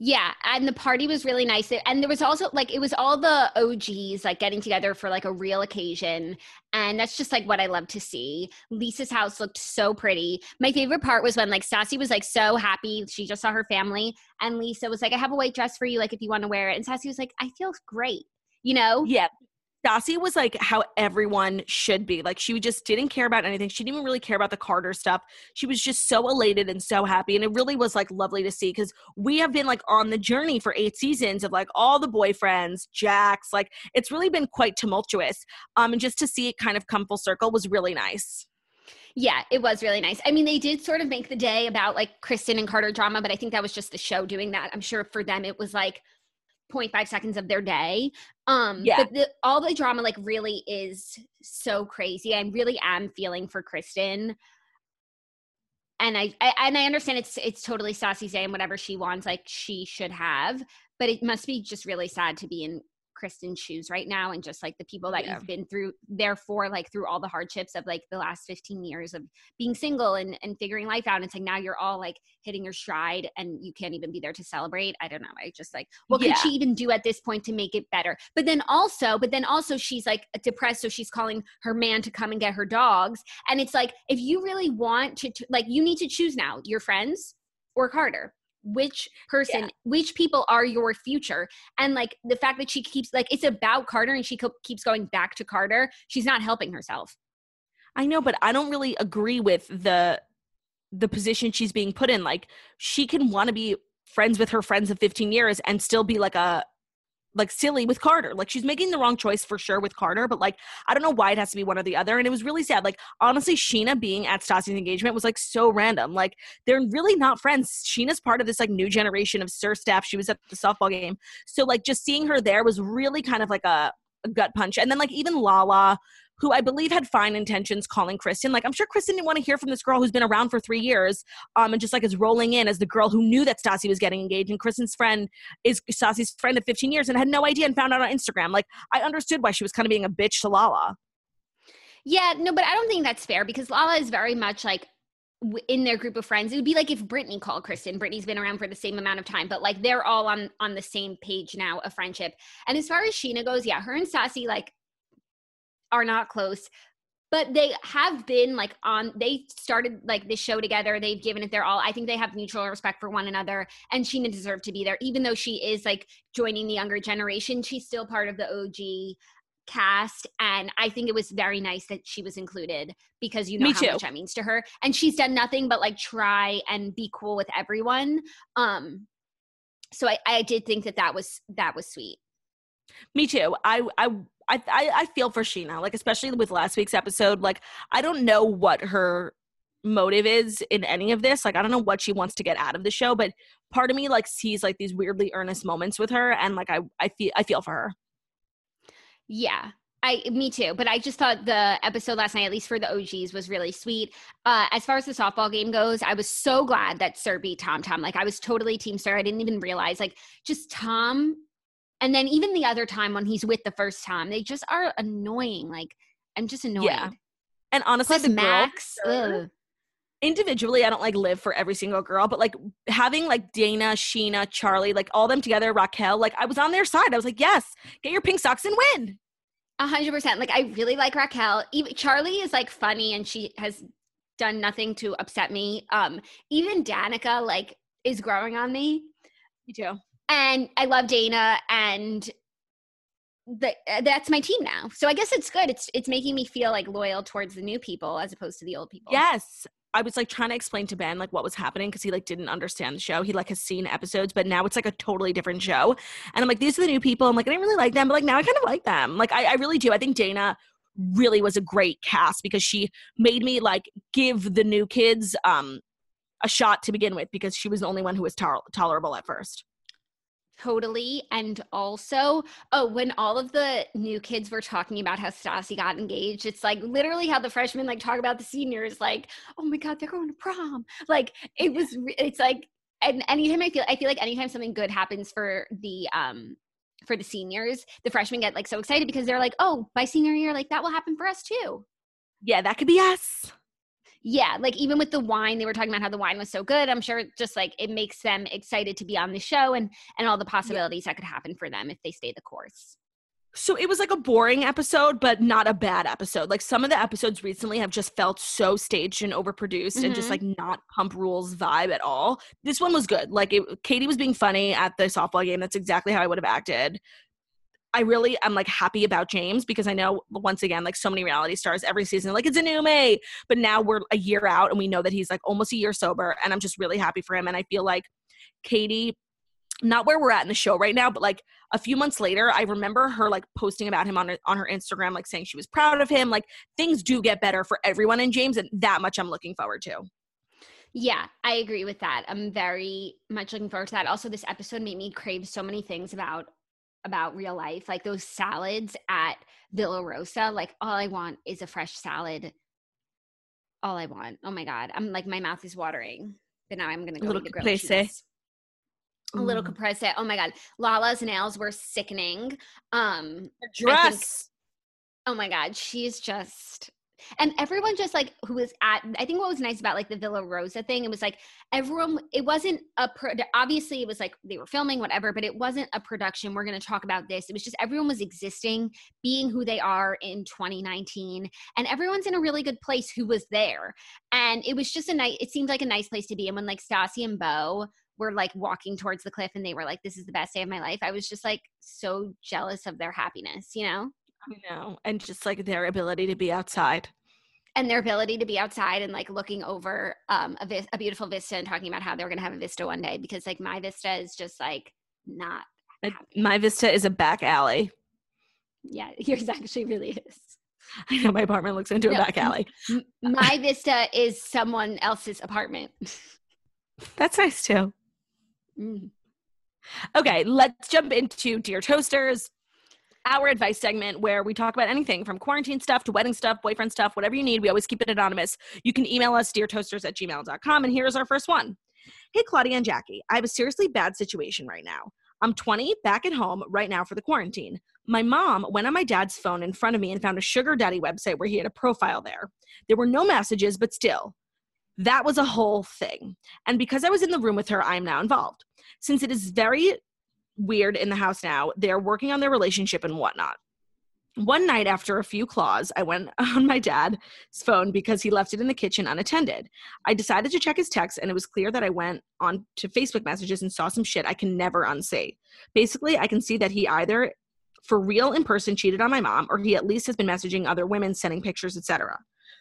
Yeah, and the party was really nice. And there was also like it was all the OGs like getting together for like a real occasion. And that's just like what I love to see. Lisa's house looked so pretty. My favorite part was when like Stassi was like so happy. She just saw her family. And Lisa was like, I have a white dress for you, like if you want to wear it. And Stassi was like, I feel great. You know? Yeah. Stassi was like how everyone should be. Like she just didn't care about anything. She didn't even really care about the Carter stuff. She was just so elated and so happy. And it really was like lovely to see because we have been like on the journey for eight seasons of like all the boyfriends, Jax. Like it's really been quite tumultuous. Um, and just to see it kind of come full circle was really nice. Yeah, it was really nice. I mean, they did sort of make the day about like Kristen and Carter drama, but I think that was just the show doing that. I'm sure for them it was like 0.5 seconds of their day. Um Yeah. but the, all the drama like really is so crazy. I really am feeling for Kristen. And I, I and I understand it's it's totally Stassi saying whatever she wants, like she should have, but it must be just really sad to be in Kristen's shoes right now and just like the people that Yeah. you've been through therefore like through all the hardships of like the last 15 years of being single and and figuring life out and it's like now you're all like hitting your stride and you can't even be there to celebrate i don't know i just like what Yeah. could she even do at this point to make it better but then also but then also she's like depressed so she's calling her man to come and get her dogs and it's like if you really want to t- like you need to choose now your friends work carter which person which people are your future. And like the fact that she keeps like it's about carter and she co- keeps going back to carter she's not helping herself. I know, but I don't really agree with the the position she's being put in. Like she can want to be friends with her friends of 15 years and still be like a like silly with Carter. Like she's making the wrong choice for sure with Carter, but like I don't know why it has to be one or the other. And it was really sad. Like honestly, Sheena being at Stassi's engagement was like so random. Like they're really not friends. Sheena's part of this like new generation of SUR staff. She was at the softball game. So like just seeing her there was really kind of like a, a gut punch. And then like even Lala, who I believe had fine intentions calling Kristen. Like I'm sure Kristen didn't want to hear from this girl who's been around for three years, um, and just like is rolling in as the girl who knew that Stassi was getting engaged. And Kristen's friend is Stassi's friend of 15 years and had no idea and found out on Instagram. Like I understood why she was kind of being a bitch to Lala. yeah no but i don't think that's fair because lala is very much like in their group of friends it would be like if brittany called kristen brittany's been around for the same amount of time but like they're all on on the same page now of friendship and as far as sheena goes yeah her and stassi like are not close but they have been like on they started like this show together. They've given it their all. I think they have mutual respect for one another and sheena deserved to be there. Even though she is like joining the younger generation she's still part of the og cast and i think it was very nice that she was included because you know Me how too. much that means to her. And she's done nothing but like try and be cool with everyone. Um so i i did think that that was that was sweet. Me too. I I I I I feel for Sheena, like especially with last week's episode. Like I don't know what her motive is in any of this. Like I don't know what she wants to get out of the show, but part of me like sees like these weirdly earnest moments with her, and like I I feel I feel for her. Yeah. I me too, but I just thought the episode last night, at least for the OGs, was really sweet. Uh, as far as the softball game goes, I was so glad that SUR beat Tom Tom. Like I was totally Team SUR. I didn't even realize like just Tom, and then even the other time when he's with the first time, they just are annoying. Like I'm just annoyed. Yeah. And honestly, Plus the Max, ugh. individually, I don't like live for every single girl, but like having like Dana, Sheena, Charli, like all them together, Raquel, like I was on their side. I was like, yes, get your pink socks and win. A hundred percent. Like I really like Raquel. Even Charli is like funny and she has done nothing to upset me. Um, even Danica like is growing on me. Me too. And I love Dana and the, uh, that's my team now. So I guess it's good. It's it's making me feel like loyal towards the new people as opposed to the old people. Yes. I was like trying to explain to Ben like what was happening because he like didn't understand the show. He like has seen episodes, but now it's like a totally different show. And I'm like, these are the new people. I'm like, I didn't really like them, but like now I kind of like them. Like I, I really do. I think Dana really was a great cast because she made me like give the new kids um a shot to begin with because she was the only one who was to- tolerable at first. Totally. And also, oh, when all of the new kids were talking about how Stassi got engaged, it's like literally how the freshmen like talk about the seniors, like, oh my God, they're going to prom. Like it was, it's like, and anytime I feel, I feel like anytime something good happens for the, um, for the seniors, the freshmen get like so excited because they're like, oh, by senior year, like that will happen for us too. Yeah, that could be us yeah like even with the wine they were talking about how the wine was so good i'm sure just like it makes them excited to be on the show and and all the possibilities yeah. that could happen for them if they stay the course so it was like a boring episode but not a bad episode like some of the episodes recently have just felt so staged and overproduced mm-hmm. and just like mm-hmm. not pump rules vibe at all this one was good like it, katie was being funny at the softball game that's exactly how i would have acted I really am like happy about James because I know once again, like so many reality stars every season, like it's a new May, but now we're a year out and we know that he's like almost a year sober. And I'm just really happy for him. And I feel like Katie, not where we're at in the show right now, but like a few months later, I remember her like posting about him on her, on her Instagram, like saying she was proud of him. Like things do get better for everyone in James, and that much I'm looking forward to. Yeah, I agree with that. I'm very much looking forward to that. Also, this episode made me crave so many things about about real life, like those salads at Villa Rosa, like all I want is a fresh salad. All I want. Oh my God. I'm like, my mouth is watering. But now I'm going to go to the caprese. A little caprese. Oh my God. Lala's nails were sickening. Um, dress. Think, oh my God. She's just and everyone just like who was at i think what was nice about like the villa rosa thing it was like everyone it wasn't a pro, obviously it was like they were filming whatever but it wasn't a production we're going to talk about this. It was just everyone was existing being who they are in 2019 and everyone's in a really good place who was there. And it was just a nice it seemed like a nice place to be. And when like stassi and beau were like walking towards the cliff and they were like this is the best day of my life i was just like so jealous of their happiness you know I know. And just like their ability to be outside. And their ability to be outside and like looking over um, a, vis- a beautiful vista and talking about how they're going to have a vista one day because like my vista is just like not. My vista is a back alley. Yeah, yours actually really is. I know my apartment looks into no, a back alley. My vista is someone else's apartment. That's nice too. Mm. Okay, let's jump into Dear Toasters our advice segment where we talk about anything from quarantine stuff to wedding stuff, boyfriend stuff, whatever you need. We always keep it anonymous. You can email us, deartoasters at gmail.com. And here's our first one Hey, Claudia and Jackie, I have a seriously bad situation right now. I'm 20, back at home right now for the quarantine. My mom went on my dad's phone in front of me and found a sugar daddy website where he had a profile there. There were no messages, but still, that was a whole thing. And because I was in the room with her, I am now involved. Since it is very weird in the house now. They're working on their relationship and whatnot. One night after a few claws, I went on my dad's phone because he left it in the kitchen unattended. I decided to check his text, and it was clear that I went on to Facebook messages and saw some shit I can never unsee. Basically, I can see that he either for real in person cheated on my mom or he at least has been messaging other women sending pictures etc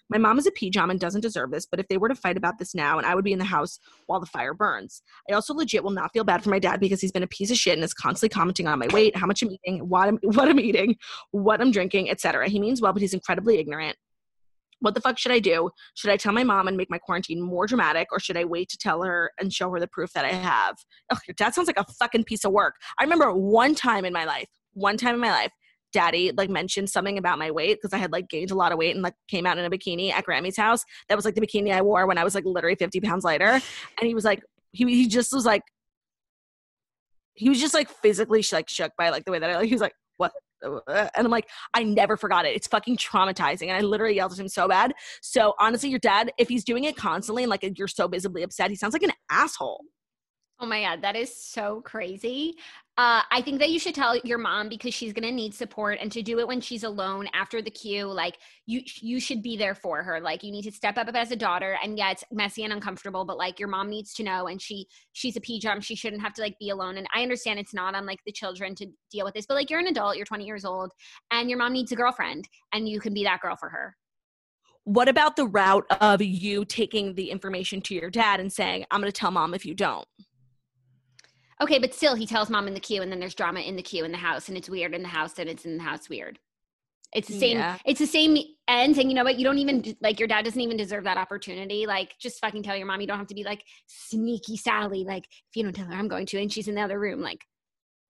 my mom is a PJOM and doesn't deserve this, but if they were to fight about this now, and I would be in the house while the fire burns. I also legit will not feel bad for my dad because he's been a piece of shit and is constantly commenting on my weight, how much I'm eating, what I'm, what I'm eating, what I'm drinking, etc. He means well, but he's incredibly ignorant. What the fuck should I do? Should I tell my mom and make my quarantine more dramatic, or should I wait to tell her and show her the proof that I have? Ugh, your dad sounds like a fucking piece of work. I remember one time in my life, one time in my life, daddy like mentioned something about my weight because I had like gained a lot of weight and like came out in a bikini at Grammy's house. That was like the bikini I wore when I was like literally 50 pounds lighter. And he was like, he, he just was like, he was just like physically like shook by like the way that I like, he was like, what? And I'm like, I never forgot it. It's fucking traumatizing. And I literally yelled at him so bad. So honestly, your dad, if he's doing it constantly and like you're so visibly upset, he sounds like an asshole. Oh my God, that is so crazy. Uh, I think that you should tell your mom because she's gonna need support, and to do it when she's alone after the queue. like you, you should be there for her. Like you need to step up as a daughter, and yeah, it's messy and uncomfortable, but like your mom needs to know, and she, she's a jump, she shouldn't have to like be alone. And I understand it's not on like the children to deal with this, but like you're an adult, you're 20 years old, and your mom needs a girlfriend, and you can be that girl for her. What about the route of you taking the information to your dad and saying, "I'm gonna tell mom if you don't"? Okay, but still, he tells mom in the queue, and then there's drama in the queue in the house, and it's weird in the house, and it's in the house weird. It's the same. Yeah. It's the same ends, and you know what? You don't even like your dad doesn't even deserve that opportunity. Like, just fucking tell your mom. You don't have to be like sneaky Sally. Like, if you don't tell her, I'm going to, and she's in the other room. Like,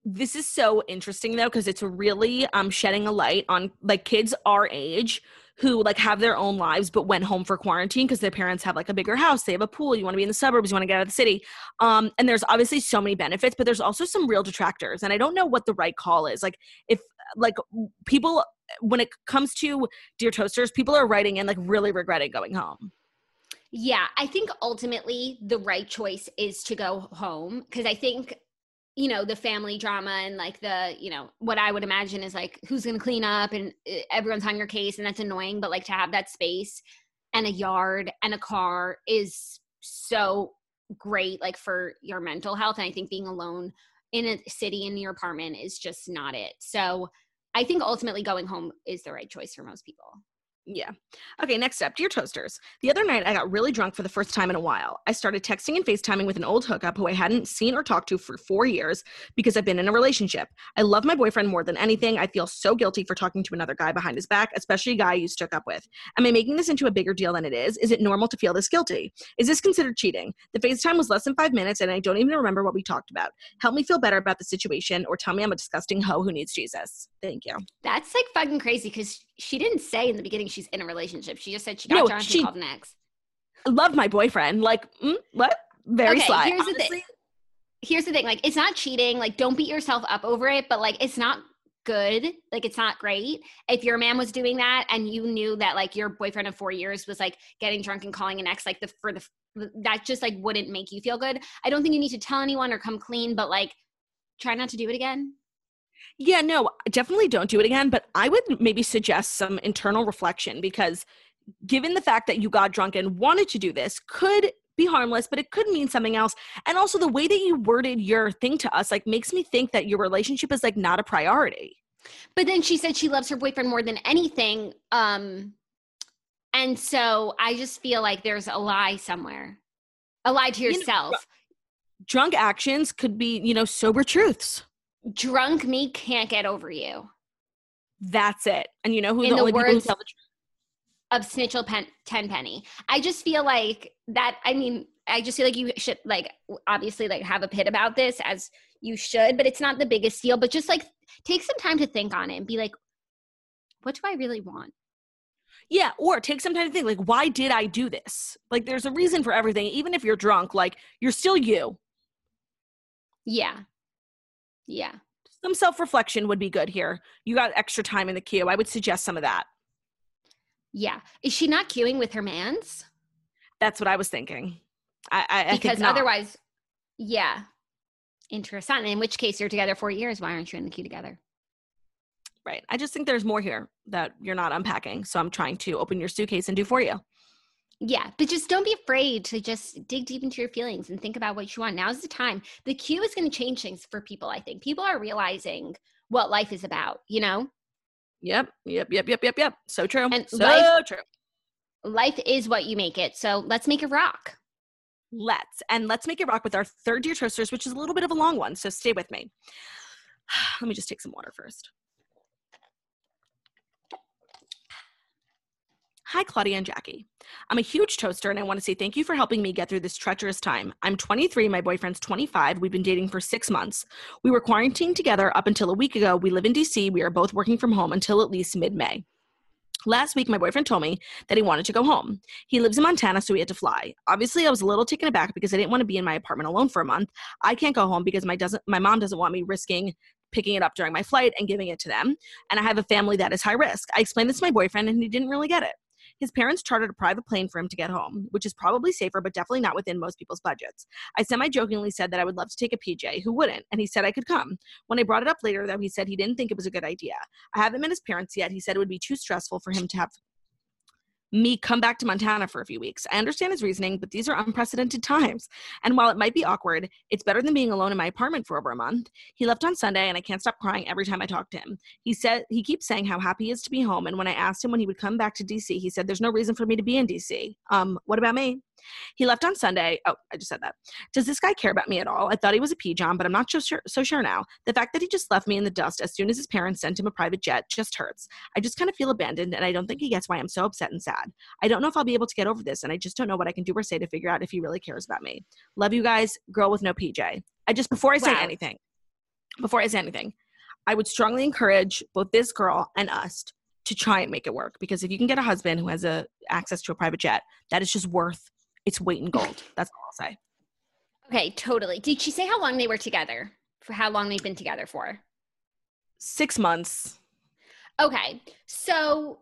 this is so interesting though because it's really um shedding a light on like kids our age who like have their own lives but went home for quarantine because their parents have like a bigger house they have a pool you want to be in the suburbs you want to get out of the city. Um and there's obviously so many benefits but there's also some real detractors and i don't know what the right call is. Like if like people when it comes to dear toasters people are writing in like really regretting going home. Yeah, I think ultimately the right choice is to go home because I think you know the family drama and like the you know what i would imagine is like who's going to clean up and uh, everyone's on your case and that's annoying but like to have that space and a yard and a car is so great like for your mental health and i think being alone in a city in your apartment is just not it. So i think ultimately going home is the right choice for most people Yeah. Okay, next up, Dear Toasters. The other night, I got really drunk for the first time in a while. I started texting and FaceTiming with an old hookup who I hadn't seen or talked to for four years because I've been in a relationship. I love my boyfriend more than anything. I feel so guilty for talking to another guy behind his back, especially a guy to hook up with. Am I making this into a bigger deal than it is? Is it normal to feel this guilty? Is this considered cheating? The FaceTime was less than five minutes and I don't even remember what we talked about. Help me feel better about the situation or tell me I'm a disgusting hoe who needs Jesus. Thank you. that's like fucking crazy because she didn't say in the beginning she's in a relationship she just said she got No, drunk she- and called an ex love my boyfriend. Like, mm, what? Very Okay, sly. here's the thing. Here's the thing like it's not cheating like don't beat yourself up over it but like it's not good like it's not great if your man was doing that and you knew that like your boyfriend of four years was like getting drunk and calling an ex like the for the that just like wouldn't make you feel good i don't think you need to tell anyone or come clean but like try not to do it again Yeah, no, definitely don't do it again. But I would maybe suggest some internal reflection because given the fact that you got drunk and wanted to do this could be harmless, but it could mean something else. And also the way that you worded your thing to us, like makes me think that your relationship is like not a priority. but then she said she loves her boyfriend more than anything um and so i just feel like there's a lie somewhere a lie to You know, yourself Drunk actions could be, you know, sober truths. Drunk me can't get over you That's it. And you know who In the, the only people who words- tell the truth. of snitchel pen ten penny i just feel like that i mean i just feel like you should like obviously like have a pit about this as you should but it's not the biggest deal but just like take some time to think on it and be like what do i really want Yeah, or take some time to think, like, why did I do this? Like, there's a reason for everything. Even if you're drunk, like, you're still you. yeah yeah Some self reflection would be good here. You got extra time in the queue. I would suggest some of that. yeah is she not queuing with her mans That's what I was thinking. I, I, I because otherwise yeah interesting in which case you're together four years why aren't you in the queue together right. I just think there's more here that you're not unpacking. So I'm trying to open your suitcase and do for you. Yeah, but just don't be afraid to just dig deep into your feelings and think about what you want. Now's the time. The queue is going to change things for people, I think. People are realizing what life is about, you know? Yep, yep, yep, yep, yep, yep. So true. And so life- true. Life is what you make it. So let's make it rock. Let's. And let's make it rock with our third Dear Toasters, which is a little bit of a long one. So stay with me. Let me just take some water first. Hi, Claudia and Jackie. I'm a huge toaster and I want to say thank you for helping me get through this treacherous time. I'm 23, my boyfriend's 25. We've been dating for six months. We were quarantined together up until a week ago. We live in DC. We are both working from home until at least mid May. Last week, my boyfriend told me that he wanted to go home. He lives in Montana, so he had to fly. Obviously, I was a little taken aback because I didn't want to be in my apartment alone for a month. I can't go home because my doesn't my mom doesn't want me risking picking it up during my flight and giving it to them. And I have a family that is high risk. I explained this to my boyfriend and he didn't really get it. His parents chartered a private plane for him to get home, which is probably safer, but definitely not within most people's budgets. I semi jokingly said that I would love to take a PJ, who wouldn't, and he said I could come. When I brought it up later, though, he said he didn't think it was a good idea. I haven't met his parents yet. He said it would be too stressful for him to have me come back to Montana for a few weeks. I understand his reasoning, but these are unprecedented times. And while it might be awkward, it's better than being alone in my apartment for over a month. He left on Sunday and I can't stop crying every time I talk to him. He said he keeps saying how happy he is to be home and when I asked him when he would come back to DC, he said there's no reason for me to be in DC. Um, what about me? He left on Sunday. Oh, I just said that. Does this guy care about me at all? I thought he was a P John, but I'm not so sure, so sure now. The fact that he just left me in the dust as soon as his parents sent him a private jet just hurts. I just kind of feel abandoned, and I don't think he gets why I'm so upset and sad. I don't know if I'll be able to get over this, and I just don't know what I can do or say to figure out if he really cares about me. Love you guys. Girl with no PJ. I just, before I say Wow. anything, before I say anything, I would strongly encourage both this girl and us to try and make it work because if you can get a husband who has a access to a private jet, that is just worth its weight in gold. That's all I'll say. Okay, totally. Did she say how long they were together? For how long they've been together for? Six months. Okay. So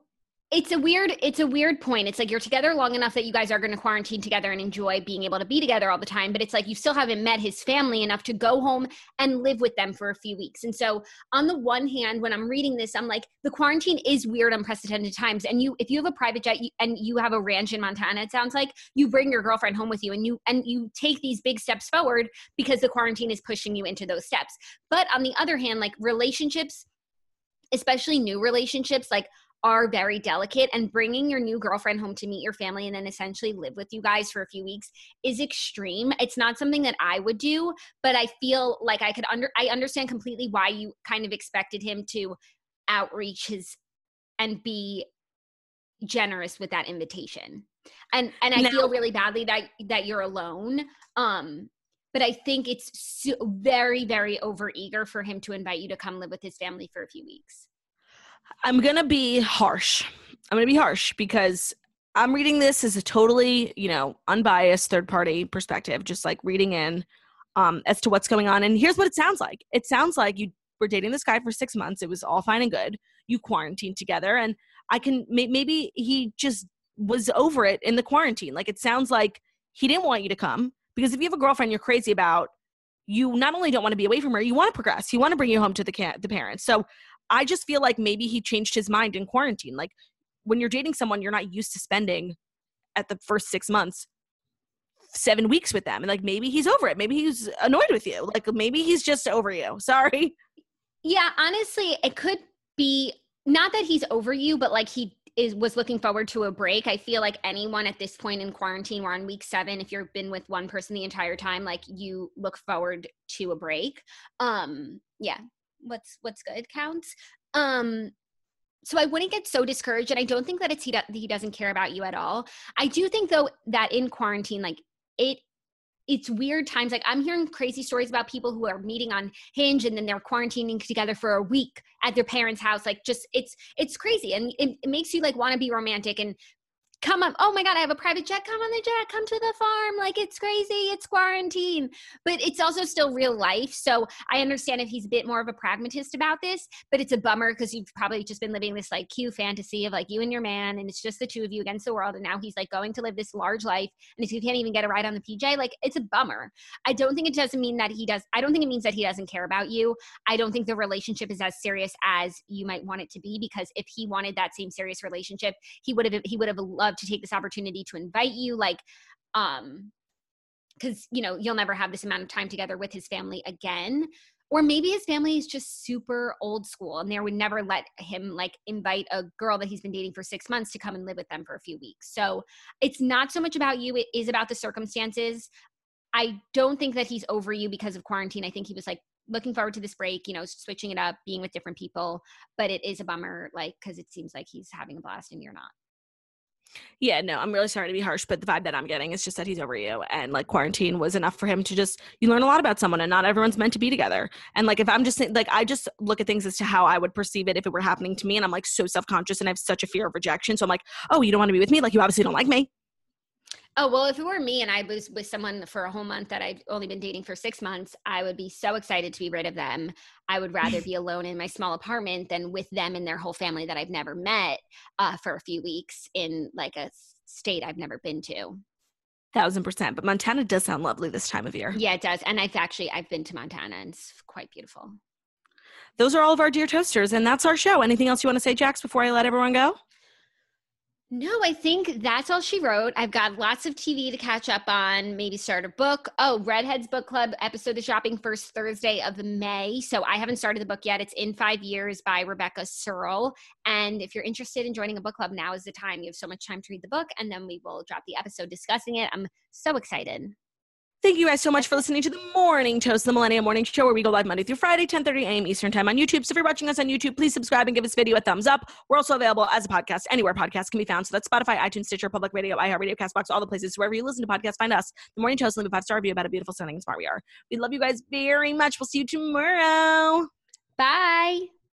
it's a weird it's a weird point. It's like you're together long enough that you guys are going to quarantine together and enjoy being able to be together all the time, but it's like you still haven't met his family enough to go home and live with them for a few weeks. And so on the one hand, when I'm reading this, I'm like the quarantine is weird unprecedented times and you if you have a private jet and you have a ranch in Montana, it sounds like you bring your girlfriend home with you and you and you take these big steps forward because the quarantine is pushing you into those steps. But on the other hand, like relationships especially new relationships like are very delicate and bringing your new girlfriend home to meet your family and then essentially live with you guys for a few weeks is extreme. It's not something that i would do but i feel like i could under i understand completely why you kind of expected him to outreach his and be generous with that invitation. And and i Now- feel really badly that that you're alone um but i think it's so, very very over eager for him to invite you to come live with his family for a few weeks I'm going to be harsh. I'm going to be harsh because I'm reading this as a totally, you know, unbiased third party perspective, just like reading in um, as to what's going on. And here's what it sounds like it sounds like you were dating this guy for six months. It was all fine and good. You quarantined together. And I can, maybe he just was over it in the quarantine. Like it sounds like he didn't want you to come because if you have a girlfriend you're crazy about, you not only don't want to be away from her, you want to progress. You want to bring you home to the the parents. So I just feel like maybe he changed his mind in quarantine. Like when you're dating someone, you're not used to spending at the first six months seven weeks with them. And like maybe he's over it. Maybe he's annoyed with you. Like maybe he's just over you. Sorry. Yeah, honestly, it could be not that he's over you, but like he is was looking forward to a break. I feel like anyone at this point in quarantine, we're on week seven. If you've been with one person the entire time, like you look forward to a break. Um, yeah, what's what's good counts. Um, so I wouldn't get so discouraged, and I don't think that it's he do- he doesn't care about you at all. I do think though that in quarantine, like it it's weird times. Like I'm hearing crazy stories about people who are meeting on Hinge and then they're quarantining together for a week at their parents' house. Like just it's it's crazy and it, it makes you like want to be romantic and come up. Oh my god, I have a private jet. Come on the jet. Come to the farm. Like it's crazy. It's quarantine, but it's also still real life. So I understand if he's a bit more of a pragmatist about this, but it's a bummer because you've probably just been living this like cute fantasy of like you and your man, and it's just the two of you against the world. And now he's like going to live this large life, and if you can't even get a ride on the PJ, like it's a bummer. I don't think it doesn't mean that he does. I don't think it means that he doesn't care about you. I don't think the relationship is as serious as you might want it to be because if he wanted that same serious relationship, he would have he would have loved to take this opportunity to invite you like um because you know you'll never have this amount of time together with his family again. Or maybe his family is just super old school and they would never let him like invite a girl that he's been dating for six months to come and live with them for a few weeks. So it's not so much about you it is about the circumstances. I don't think that he's over you because of quarantine. I think he was like looking forward to this break you know switching it up being with different people. But it is a bummer like because it seems like he's having a blast and you're not Yeah, no, I'm really sorry to be harsh, but the vibe that I'm getting is just that he's over you. And like quarantine was enough for him to just, you learn a lot about someone and not everyone's meant to be together. And like if I'm just like, I just look at things as to how I would perceive it if it were happening to me. And I'm like so self conscious and I have such a fear of rejection. So I'm like, oh, you don't want to be with me? Like you obviously don't like me. Oh, well, if it were me and I was with someone for a whole month that I've only been dating for six months, I would be so excited to be rid of them. I would rather be alone in my small apartment than with them and their whole family that I've never met uh, for a few weeks in like a state I've never been to. Thousand percent. But Montana does sound lovely this time of year. Yeah, it does. And I've actually I've been to Montana and it's quite beautiful. Those are all of our dear toasters, and that's our show. Anything else you want to say, Jax, before I let everyone go? No, I think that's all she wrote. I've got lots of TV to catch up on, maybe start a book. Oh, Redheads Book Club episode is dropping first Thursday of May. So I haven't started the book yet. It's In Five Years by Rebecca Serle. And if you're interested in joining a book club, now is the time. You have so much time to read the book, and then we will drop the episode discussing it. I'm so excited. Thank you guys so much for listening to the Morning Toast, the Millennial Morning Show, where we go live Monday through Friday, 10 30 a.m. Eastern Time on YouTube. So if you're watching us on YouTube, please subscribe and give this video a thumbs up. We're also available as a podcast anywhere podcasts can be found. So that's Spotify, iTunes, Stitcher, Public Radio, iHeartRadio, Castbox, all the places wherever you listen to podcasts, find us. The Morning Toast, leave a five star review about a beautiful, stunning, and smart we are. We love you guys very much. We'll see you tomorrow. Bye.